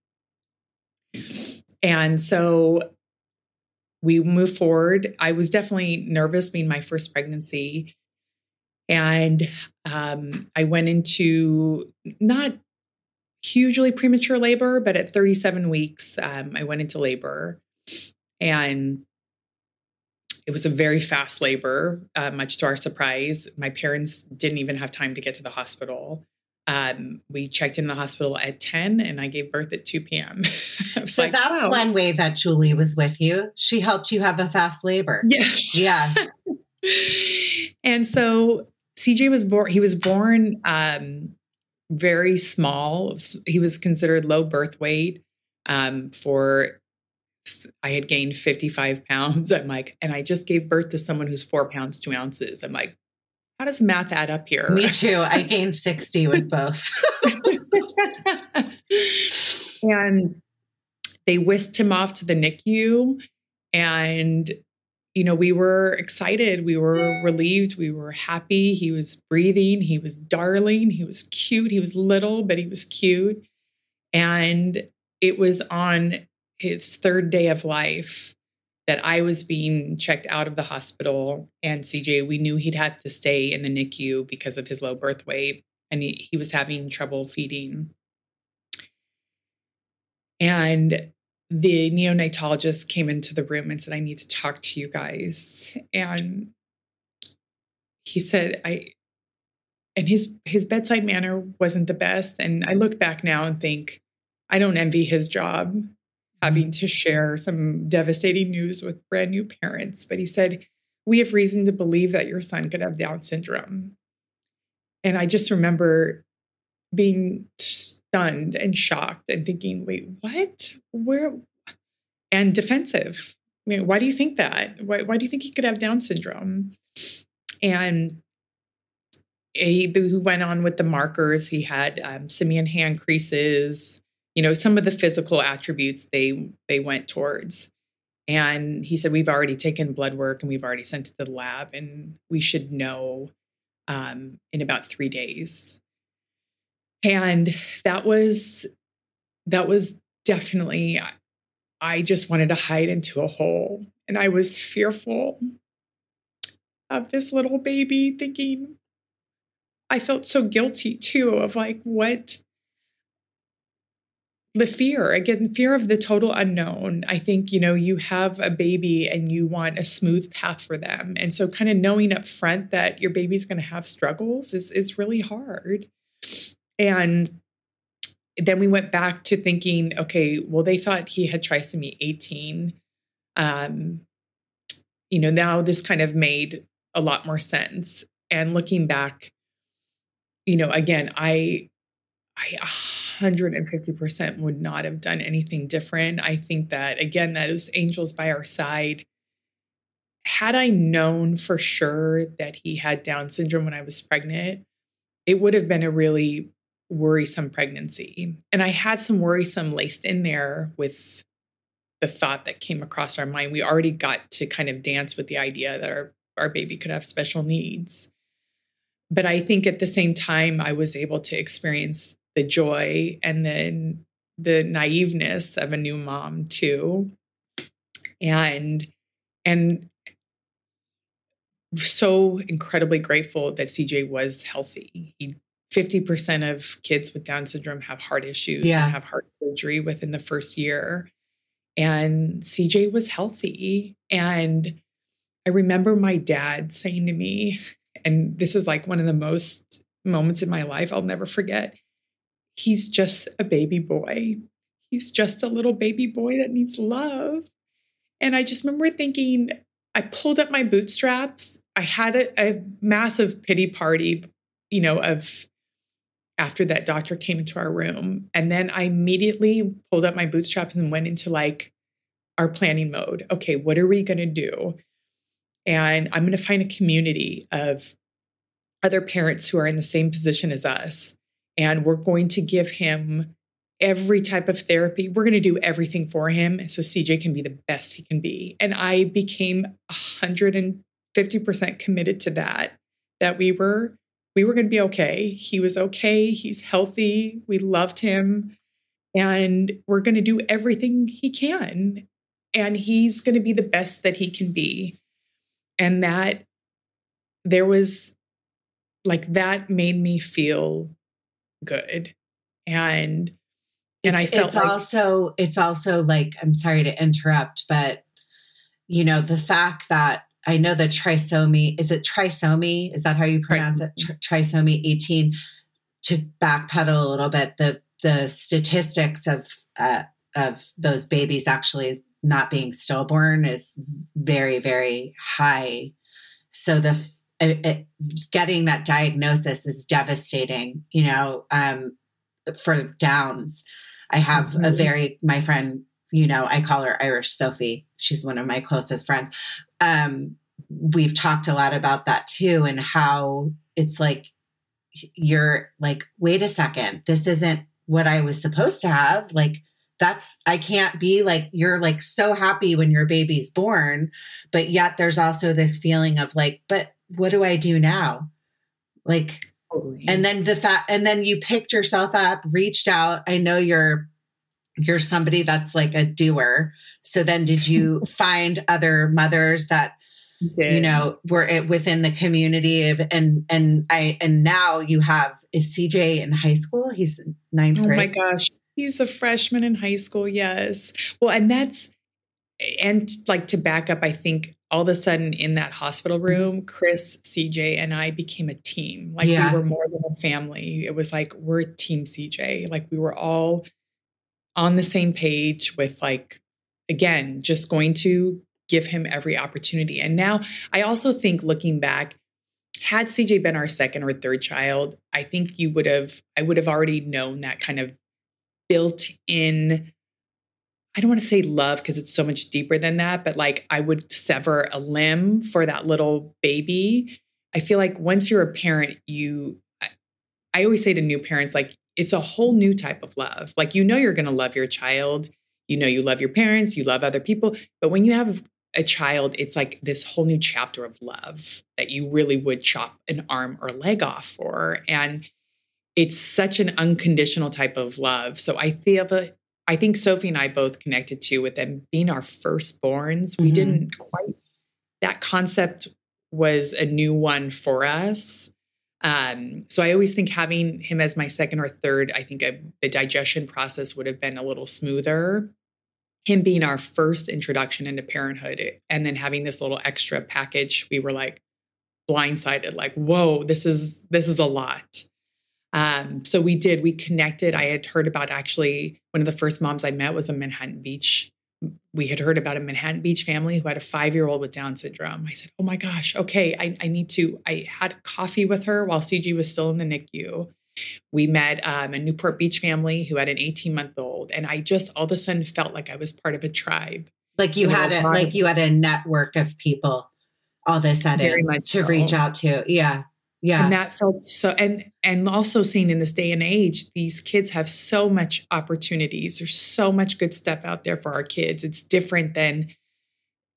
And so we move forward. I was definitely nervous being my first pregnancy. And um, I went into not hugely premature labor, but at 37 weeks, um, I went into labor and it was a very fast labor, uh, much to our surprise. My parents didn't even have time to get to the hospital. Um, we checked in the hospital at 10 and I gave birth at 2 p.m. so like, that's wow. one way that Julie was with you. She helped you have a fast labor. Yes. Yeah. and so CJ was born, he was born um, very small. He was considered low birth weight. Um, for I had gained 55 pounds. I'm like, and I just gave birth to someone who's four pounds, two ounces. I'm like, how does math add up here? Me too. I gained 60 with both. and they whisked him off to the NICU. And you know, we were excited, we were relieved, we were happy. He was breathing, he was darling, he was cute, he was little, but he was cute. And it was on his third day of life that I was being checked out of the hospital. And CJ, we knew he'd had to stay in the NICU because of his low birth weight and he, he was having trouble feeding. And the neonatologist came into the room and said, I need to talk to you guys. And he said, I, and his his bedside manner wasn't the best. And I look back now and think, I don't envy his job having mm-hmm. to share some devastating news with brand new parents. But he said, We have reason to believe that your son could have Down syndrome. And I just remember being stunned and shocked and thinking, wait, what? Where? And defensive. I mean, why do you think that? Why, why do you think he could have Down syndrome? And he went on with the markers, he had um, simian hand creases, you know, some of the physical attributes they they went towards. And he said, We've already taken blood work and we've already sent it to the lab, and we should know um, in about three days. And that was that was definitely I just wanted to hide into a hole. And I was fearful of this little baby, thinking I felt so guilty too of like what the fear again fear of the total unknown. I think you know you have a baby and you want a smooth path for them. And so kind of knowing up front that your baby's going to have struggles is is really hard and then we went back to thinking okay well they thought he had trisomy 18 um you know now this kind of made a lot more sense and looking back you know again i I 150% would not have done anything different. I think that, again, that those angels by our side, had I known for sure that he had Down syndrome when I was pregnant, it would have been a really worrisome pregnancy. And I had some worrisome laced in there with the thought that came across our mind. We already got to kind of dance with the idea that our, our baby could have special needs. But I think at the same time, I was able to experience the joy and then the naiveness of a new mom too and and so incredibly grateful that CJ was healthy. He 50% of kids with Down syndrome have heart issues yeah. and have heart surgery within the first year. And CJ was healthy. And I remember my dad saying to me, and this is like one of the most moments in my life I'll never forget he's just a baby boy. He's just a little baby boy that needs love. And I just remember thinking, I pulled up my bootstraps. I had a, a massive pity party, you know, of after that doctor came into our room. And then I immediately pulled up my bootstraps and went into like our planning mode. Okay, what are we going to do? And I'm going to find a community of other parents who are in the same position as us and we're going to give him every type of therapy. We're going to do everything for him so CJ can be the best he can be. And I became 150% committed to that that we were we were going to be okay. He was okay. He's healthy. We loved him and we're going to do everything he can and he's going to be the best that he can be. And that there was like that made me feel good and and it's, i felt it's like, also it's also like i'm sorry to interrupt but you know the fact that i know that trisomy is it trisomy is that how you pronounce trisomy. it trisomy 18 to backpedal a little bit the the statistics of uh, of those babies actually not being stillborn is very very high so the it, it, getting that diagnosis is devastating, you know, um, for Downs. I have mm-hmm. a very, my friend, you know, I call her Irish Sophie. She's one of my closest friends. Um, we've talked a lot about that too, and how it's like, you're like, wait a second, this isn't what I was supposed to have. Like, that's I can't be like you're like so happy when your baby's born, but yet there's also this feeling of like, but what do I do now? Like, and then the fact, and then you picked yourself up, reached out. I know you're, you're somebody that's like a doer. So then did you find other mothers that, did. you know, were within the community of, and, and I, and now you have, is CJ in high school? He's ninth grade. Oh my gosh. He's a freshman in high school. Yes. Well, and that's, and like to back up, I think all of a sudden in that hospital mm-hmm. room, Chris, CJ, and I became a team. Like yeah. we were more than a family. It was like we're team CJ. Like we were all on the same page with like, again, just going to give him every opportunity. And now I also think looking back, had CJ been our second or third child, I think you would have, I would have already known that kind of built in I don't want to say love because it's so much deeper than that, but like I would sever a limb for that little baby. I feel like once you're a parent, you, I always say to new parents, like it's a whole new type of love. Like you know you're going to love your child, you know you love your parents, you love other people, but when you have a child, it's like this whole new chapter of love that you really would chop an arm or leg off for. And it's such an unconditional type of love. So I feel that I think Sophie and I both connected to with them being our firstborns. Mm-hmm. We didn't quite that concept was a new one for us. Um, so I always think having him as my second or third, I think a, the digestion process would have been a little smoother. Him being our first introduction into parenthood and then having this little extra package we were like blindsided like whoa this is this is a lot. Um, so we did we connected. I had heard about actually one of the first moms i met was a manhattan beach we had heard about a manhattan beach family who had a five year old with down syndrome i said oh my gosh okay I, I need to i had coffee with her while CJ was still in the nicu we met um, a Newport Beach family who had an 18 month old, and I just all of a sudden felt like I was part of a tribe. Like you had a like you had a network of people all of a sudden to so. reach out to. Yeah. Yeah. And that felt so and and also seeing in this day and age, these kids have so much opportunities. There's so much good stuff out there for our kids. It's different than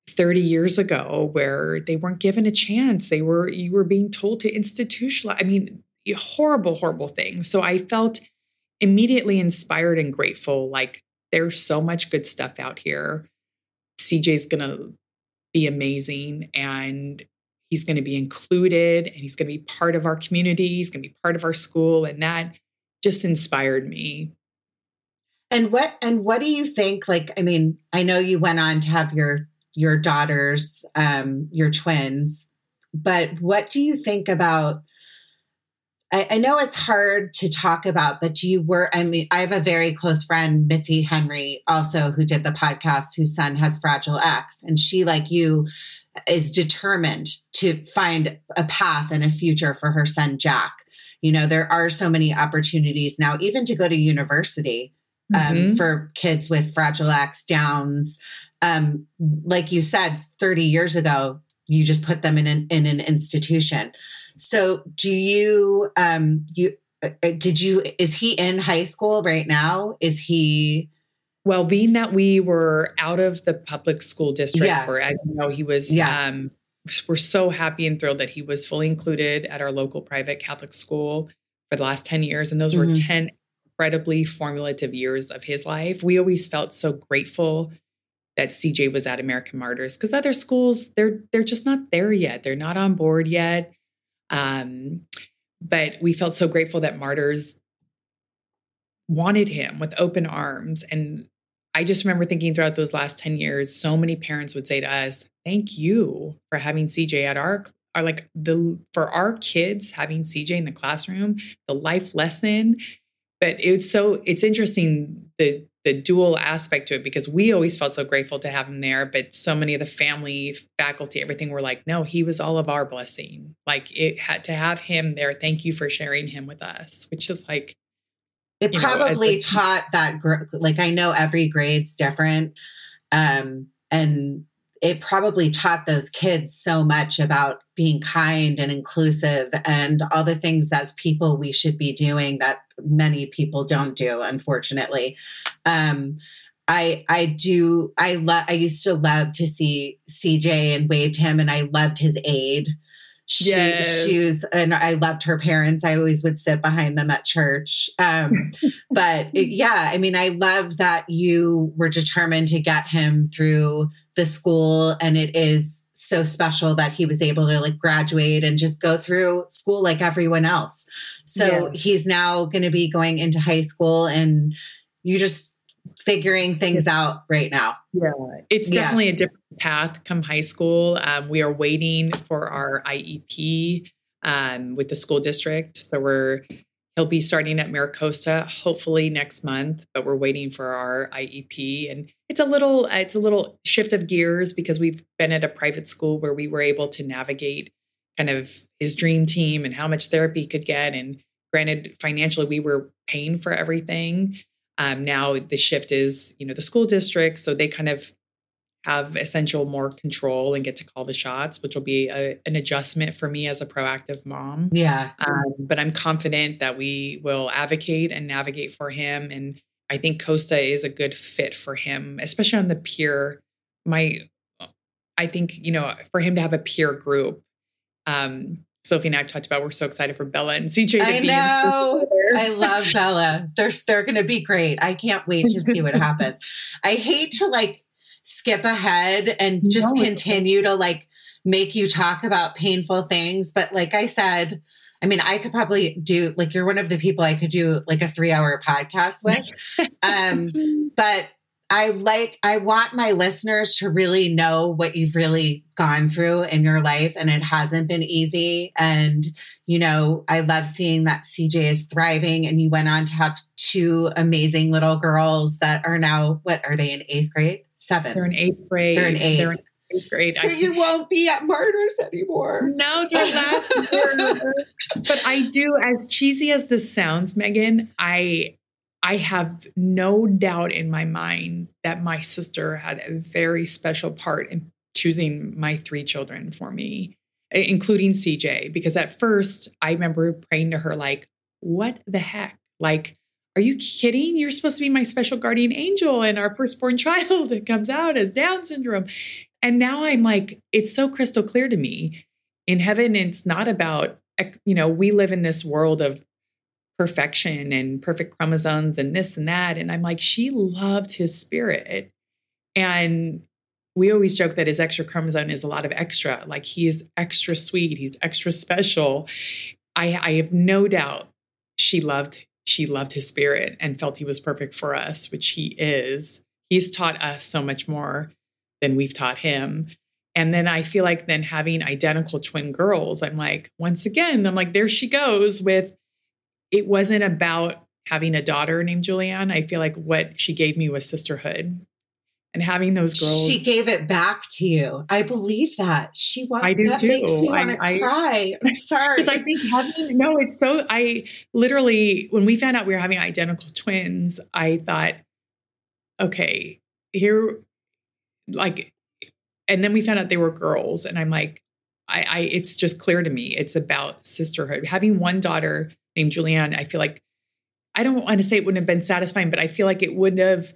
30 years ago where they weren't given a chance. They were you were being told to institutionalize. I mean, horrible, horrible things. So I felt immediately inspired and grateful. Like there's so much good stuff out here. CJ's to be amazing and he's going to be included and he's going to be part of our community. He's going to be part of our school. And that just inspired me. And what and what do you think? Like, I mean, I know you went on to have your your daughters, um, your twins, but what do you think about I, know it's hard to talk about, but you were, I mean, I have a very close friend, Mitzi Henry, also who did the podcast, whose son has Fragile X. And she, like you, is determined to find a path and a future for her son, Jack. You know, there are so many opportunities now, even to go to university um, mm-hmm. for kids with Fragile X, Downs. Um, like you said, 30 years ago, you just put them in an, in an institution. So do you um you uh, uh, did you is he in high school right now? Is he well, being that we were out of the public school district, yeah. where as you know, he was yeah. um we're so happy and thrilled that he was fully included at our local private Catholic school for the last 10 years. And those mm-hmm. were 10 incredibly formative years of his life. We always felt so grateful that CJ was at American Martyrs because other schools they're they're just not there yet. They're not on board yet. Um, but we felt so grateful that Martyrs wanted him with open arms. And I just remember thinking throughout those last 10 years, so many parents would say to us, Thank you for having CJ at our are like the for our kids having CJ in the classroom, the life lesson. But it's so it's interesting the the dual aspect to it because we always felt so grateful to have him there but so many of the family faculty everything were like no he was all of our blessing like it had to have him there thank you for sharing him with us which is like it probably know, taught that like i know every grade's different um and it probably taught those kids so much about being kind and inclusive and all the things as people we should be doing that many people don't do unfortunately. Um, I I do I love I used to love to see CJ and waved him and I loved his aid she, yes. she was, and I loved her parents. I always would sit behind them at church. Um, but it, yeah, I mean, I love that you were determined to get him through the school. And it is so special that he was able to like graduate and just go through school like everyone else. So he's now going to be going into high school and you just figuring things out right now. Yeah, it's definitely yeah. a different path come high school. Um, we are waiting for our IEP um, with the school district. So we're he'll be starting at MiraCosta hopefully next month, but we're waiting for our IEP. And it's a little it's a little shift of gears because we've been at a private school where we were able to navigate kind of his dream team and how much therapy he could get. And granted, financially we were paying for everything. Um, now the shift is, you know, the school district, so they kind of have essential more control and get to call the shots, which will be a, an adjustment for me as a proactive mom. Yeah. Um, but I'm confident that we will advocate and navigate for him. And I think Costa is a good fit for him, especially on the peer. My, I think, you know, for him to have a peer group. Um, Sophie and I have talked about, we're so excited for Bella and CJ to I be know. I love Bella. They're, they're going to be great. I can't wait to see what happens. I hate to like skip ahead and just no, continue to like make you talk about painful things. But like I said, I mean, I could probably do like you're one of the people I could do like a three hour podcast with. um, but I like, I want my listeners to really know what you've really gone through in your life, and it hasn't been easy. And, you know, I love seeing that CJ is thriving, and you went on to have two amazing little girls that are now, what are they in eighth grade? Seventh. They're in eighth grade. They're in eighth. They're in eighth grade. So you won't be at Martyrs anymore. No, our last year. but I do, as cheesy as this sounds, Megan, I I have no doubt in my mind that my sister had a very special part in choosing my three children for me, including CJ. Because at first, I remember praying to her, like, what the heck? Like, are you kidding? You're supposed to be my special guardian angel, and our firstborn child that comes out as Down syndrome. And now I'm like, it's so crystal clear to me. In heaven, it's not about, you know, we live in this world of perfection and perfect chromosomes and this and that. And I'm like, she loved his spirit. And we always joke that his extra chromosome is a lot of extra. Like he is extra sweet, he's extra special. I, I have no doubt she loved she loved his spirit and felt he was perfect for us, which he is. He's taught us so much more than we've taught him. And then I feel like then having identical twin girls, I'm like, once again, I'm like, there she goes with it wasn't about having a daughter named Julianne. I feel like what she gave me was sisterhood. And having those girls, she gave it back to you. I believe that she. Wanted. I do that too. Makes me want to cry. I'm sorry because I think having no, it's so. I literally when we found out we were having identical twins, I thought, okay, here, like, and then we found out they were girls, and I'm like, I, I it's just clear to me. It's about sisterhood. Having one daughter named Julianne, I feel like I don't want to say it wouldn't have been satisfying, but I feel like it would have.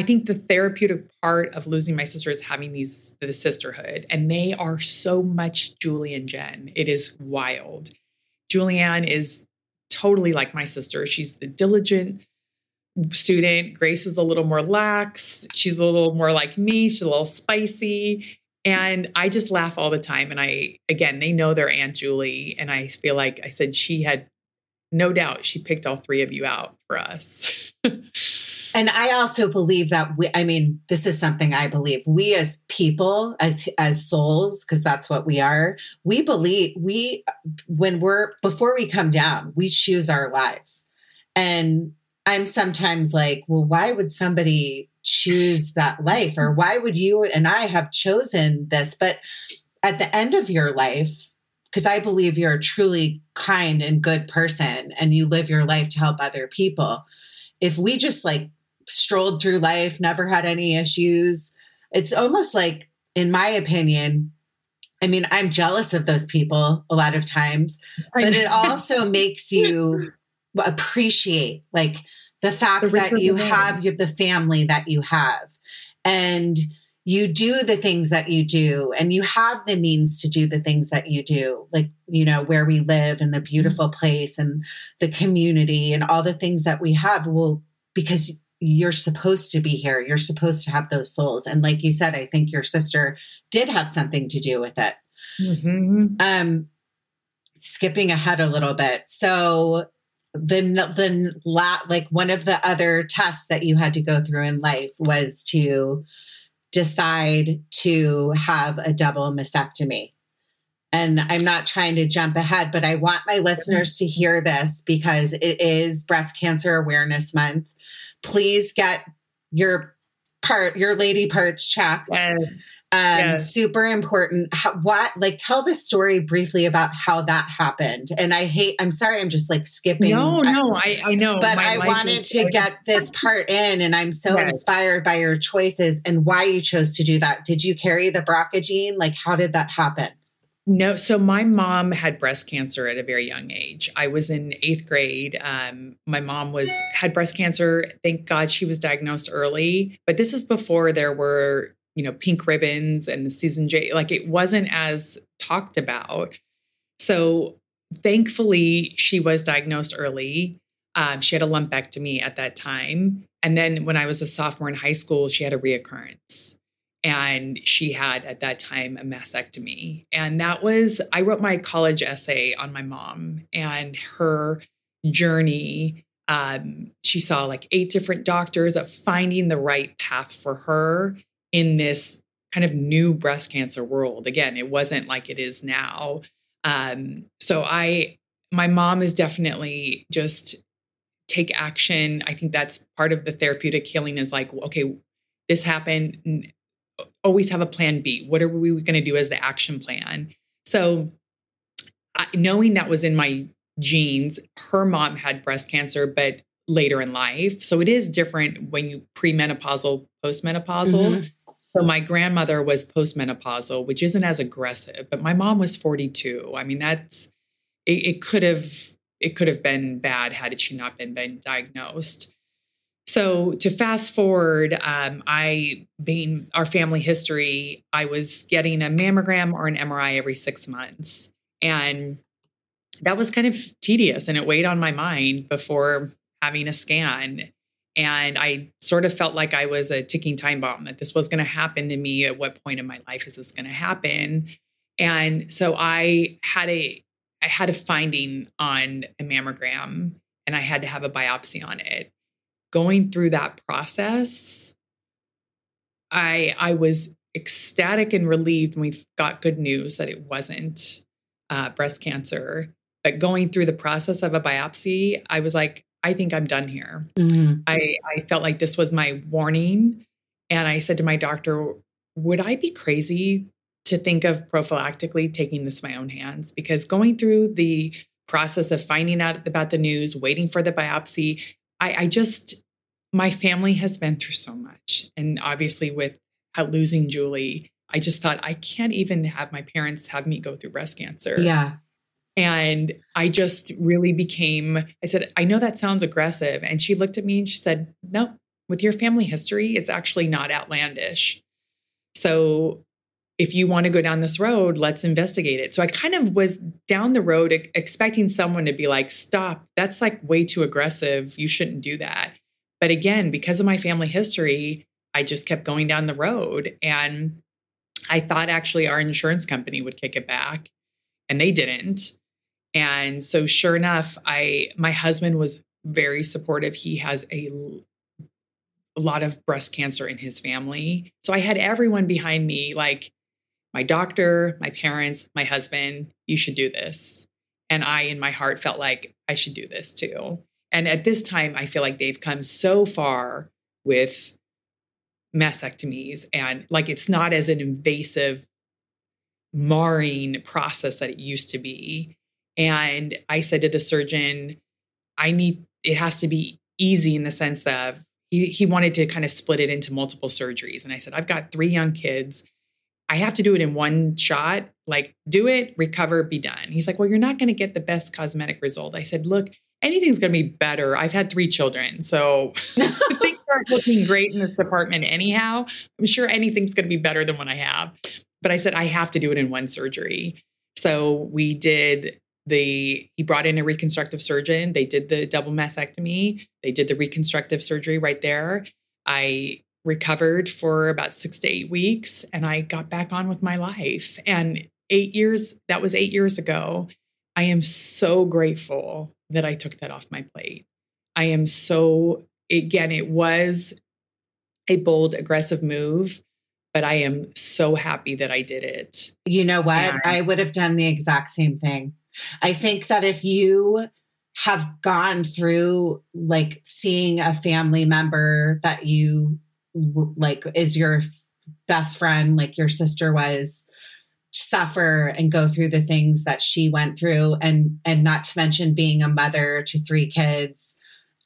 I think the therapeutic part of losing my sister is having these the sisterhood, and they are so much Julie and Jen. It is wild. Julianne is totally like my sister. She's the diligent student. Grace is a little more lax. She's a little more like me. She's a little spicy. And I just laugh all the time. And I, again, they know their Aunt Julie. And I feel like I said she had no doubt she picked all three of you out for us. and I also believe that we, I mean, this is something I believe we as people, as, as souls, because that's what we are, we believe we, when we're, before we come down, we choose our lives. And I'm sometimes like, well, why would somebody choose that life or why would you and I have chosen this? But at the end of your life, because I believe you're a truly kind and good person and you live your life to help other people. If we just like strolled through life, never had any issues, it's almost like, in my opinion, I mean, I'm jealous of those people a lot of times, but it also makes you appreciate like the fact the that you have the family that you have. And you do the things that you do and you have the means to do the things that you do like you know where we live and the beautiful mm-hmm. place and the community and all the things that we have. Well because you're supposed to be here you're supposed to have those souls and like you said i think your sister did have something to do with it mm-hmm. um skipping ahead a little bit so the the la, like one of the other tests that you had to go through in life was to decide to have a double mastectomy. And I'm not trying to jump ahead, but I want my listeners to hear this because it is Breast Cancer Awareness Month. Please get your part, your lady parts checked. Um, yes. super important. How, what, like, tell the story briefly about how that happened. And I hate, I'm sorry, I'm just like skipping. No, no, I, I know. But I wanted to get this part in, and I'm so yes. inspired by your choices and why you chose to do that. Did you carry the BRCA gene? Like, how did that happen? No, so my mom had breast cancer at a very young age. I was in eighth grade. Um, my mom was had breast cancer. Thank God she was diagnosed early. But this is before there were, you know, pink ribbons and the Susan J. Like it wasn't as talked about. So thankfully, she was diagnosed early. Um, she had a lumpectomy at that time, and then when I was a sophomore in high school, she had a reoccurrence and she had at that time a mastectomy. And that was i wrote my college essay on my mom and her journey. Um, she saw like eight different doctors of finding the right path for her in this kind of new breast cancer world. Again it wasn't like it is now. Um, so i my mom is definitely just take action. I think that's part of the therapeutic healing is like okay this happened always have a plan B. What are we going to do as the action plan? So, knowing that was in my genes, her mom had breast cancer, but later in life. So, it is different when you premenopausal, postmenopausal. Mm-hmm. So, my grandmother was postmenopausal, which isn't as aggressive, but my mom was 42. I mean, that's it, it could have it could have been bad had she not been, been diagnosed. So to fast forward, um, I being our family history, I was getting a mammogram or an MRI every six months, and that was kind of tedious, and it weighed on my mind before having a scan. And I sort of felt like I was a ticking time bomb that this was going to happen to me. At what point in my life is this going to happen? And so I had a I had a finding on a mammogram, and I had to have a biopsy on it going through that process, I I was ecstatic and relieved when we got good news that it wasn't uh, breast cancer. But going through the process of a biopsy, I was like, I think I'm done here. Mm-hmm. I, I felt like this was my warning. And I said to my doctor, would I be crazy to think of prophylactically taking this in my own hands? Because going through the process of finding out about the news, waiting for the biopsy, I, I just, my family has been through so much. And obviously, with losing Julie, I just thought, I can't even have my parents have me go through breast cancer. Yeah. And I just really became, I said, I know that sounds aggressive. And she looked at me and she said, No, with your family history, it's actually not outlandish. So if you want to go down this road, let's investigate it. So I kind of was down the road expecting someone to be like, stop, that's like way too aggressive. You shouldn't do that. But again, because of my family history, I just kept going down the road. And I thought actually our insurance company would kick it back, and they didn't. And so sure enough, I my husband was very supportive. He has a a lot of breast cancer in his family. So I had everyone behind me like my doctor, my parents, my husband, you should do this. And I, in my heart, felt like I should do this too. And at this time, I feel like they've come so far with mastectomies and like it's not as an invasive, marring process that it used to be. And I said to the surgeon, I need, it has to be easy in the sense that he, he wanted to kind of split it into multiple surgeries. And I said, I've got three young kids. I have to do it in one shot, like do it, recover, be done. He's like, Well, you're not going to get the best cosmetic result. I said, Look, anything's going to be better. I've had three children. So things aren't looking great in this department anyhow, I'm sure anything's going to be better than what I have. But I said, I have to do it in one surgery. So we did the, he brought in a reconstructive surgeon. They did the double mastectomy. They did the reconstructive surgery right there. I recovered for about six to eight weeks and I got back on with my life. And eight years, that was eight years ago. I am so grateful that I took that off my plate. I am so, again, it was a bold, aggressive move, but I am so happy that I did it. You know what? And I would have done the exact same thing. I think that if you have gone through like seeing a family member that you like is your best friend like your sister was suffer and go through the things that she went through and and not to mention being a mother to three kids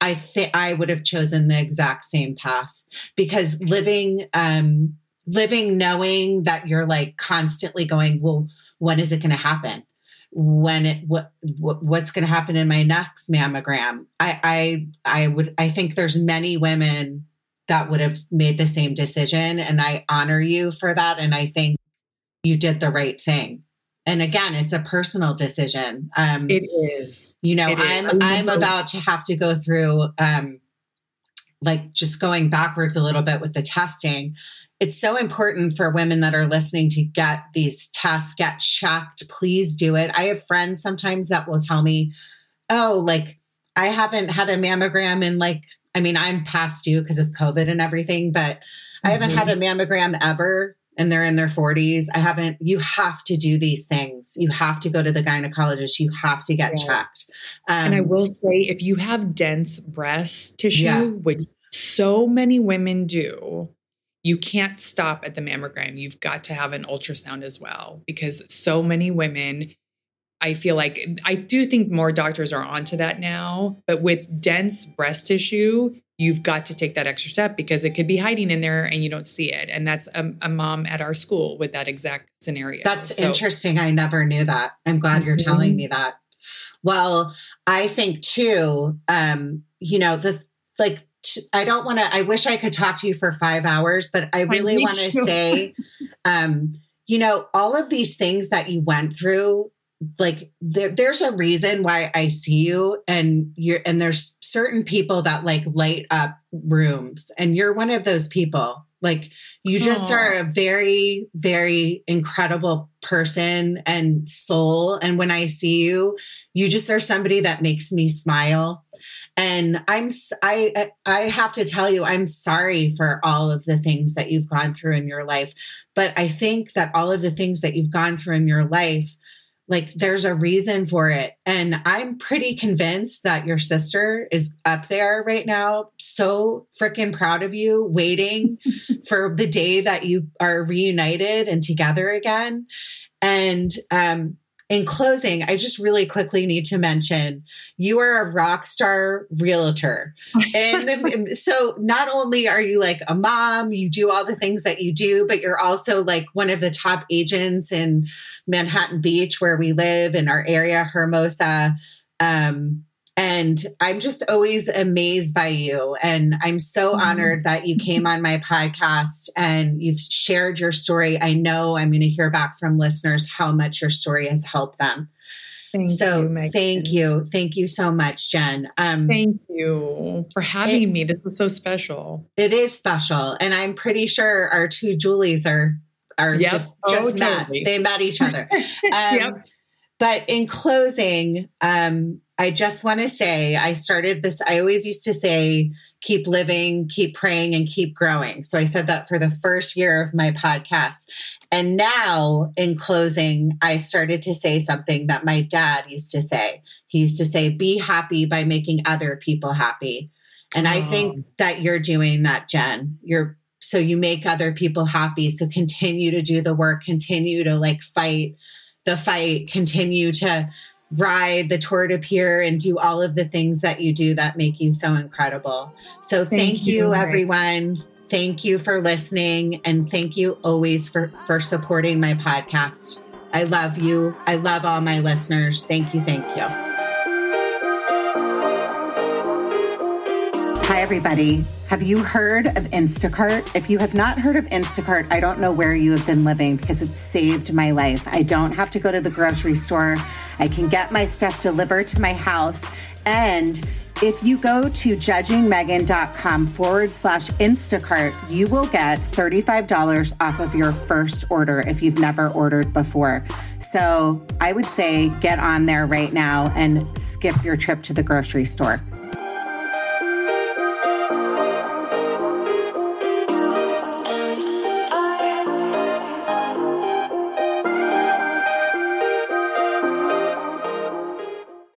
i think i would have chosen the exact same path. Because living um living knowing that you're like constantly going well when is it going to happen? When it what, what what's going to happen in my next mammogram? I i i would i think there's many women that would have made the same decision and i honor you for that and i think you did the right thing. And again it's a personal decision. Um it is. you know i'm i'm about to have to go through um like just going backwards a little bit with the testing. It's so important for women that are listening to get these tests get checked. Please do it. I have friends sometimes that will tell me oh like i haven't had a mammogram in like i mean i'm past due because of covid and everything but mm-hmm. i haven't had a mm-hmm. mammogram ever and they're in their 40s i haven't you have to do these things you have to go to the gynecologist you have to get yes. checked um, and i will say if you have dense breast tissue yeah. which so many women do you can't stop at the mammogram. You've got to have an ultrasound as well because so many women, I feel like I do think more doctors are onto that now, but with dense breast tissue, you've got to take that extra step because it could be hiding in there and you don't see it. And that's a, a mom at our school with that exact scenario. That's so, interesting. I never knew that. I'm glad mm-hmm. you're telling me that. Well, I think too, um, you know, the like I don't want to, I wish I could talk to you for five hours, but I really want to say, um, you know, all of these things that you went through, like there, there's a reason why I see you and you're, and there's certain people that like light up rooms and you're one of those people. Like you just Aww. are a very, very incredible person and soul. And when I see you, you just are somebody that makes me smile and i'm i i have to tell you i'm sorry for all of the things that you've gone through in your life but i think that all of the things that you've gone through in your life like there's a reason for it. And i'm pretty convinced that your sister is up there right now so freaking proud of you waiting for the day that you are reunited and together again. And um in closing, I just really quickly need to mention you are a rock star realtor. and so not only are you like a mom, you do all the things that you do, but you're also like one of the top agents in Manhattan Beach where we live in our area, Hermosa. Um, and I'm just always amazed by you. And I'm so mm-hmm. honored that you came on my podcast and you've shared your story. I know I'm going to hear back from listeners how much your story has helped them. Thank so you, thank you. Thank you so much, Jen. Um, thank you for having it, me. This was so special. It is special. And I'm pretty sure our two Julies are are yep. just, just oh, met. They met each other. Um, yep. But in closing, um, I just want to say I started this. I always used to say, keep living, keep praying, and keep growing. So I said that for the first year of my podcast. And now, in closing, I started to say something that my dad used to say. He used to say, be happy by making other people happy. And I think that you're doing that, Jen. You're so you make other people happy. So continue to do the work, continue to like fight the fight, continue to ride the Tour de Pier and do all of the things that you do that make you so incredible. So thank, thank you, you everyone. Thank you for listening and thank you always for for supporting my podcast. I love you. I love all my listeners. Thank you. Thank you. Everybody. Have you heard of Instacart? If you have not heard of Instacart, I don't know where you have been living because it saved my life. I don't have to go to the grocery store. I can get my stuff delivered to my house. And if you go to judgingmegan.com forward slash Instacart, you will get $35 off of your first order if you've never ordered before. So I would say get on there right now and skip your trip to the grocery store.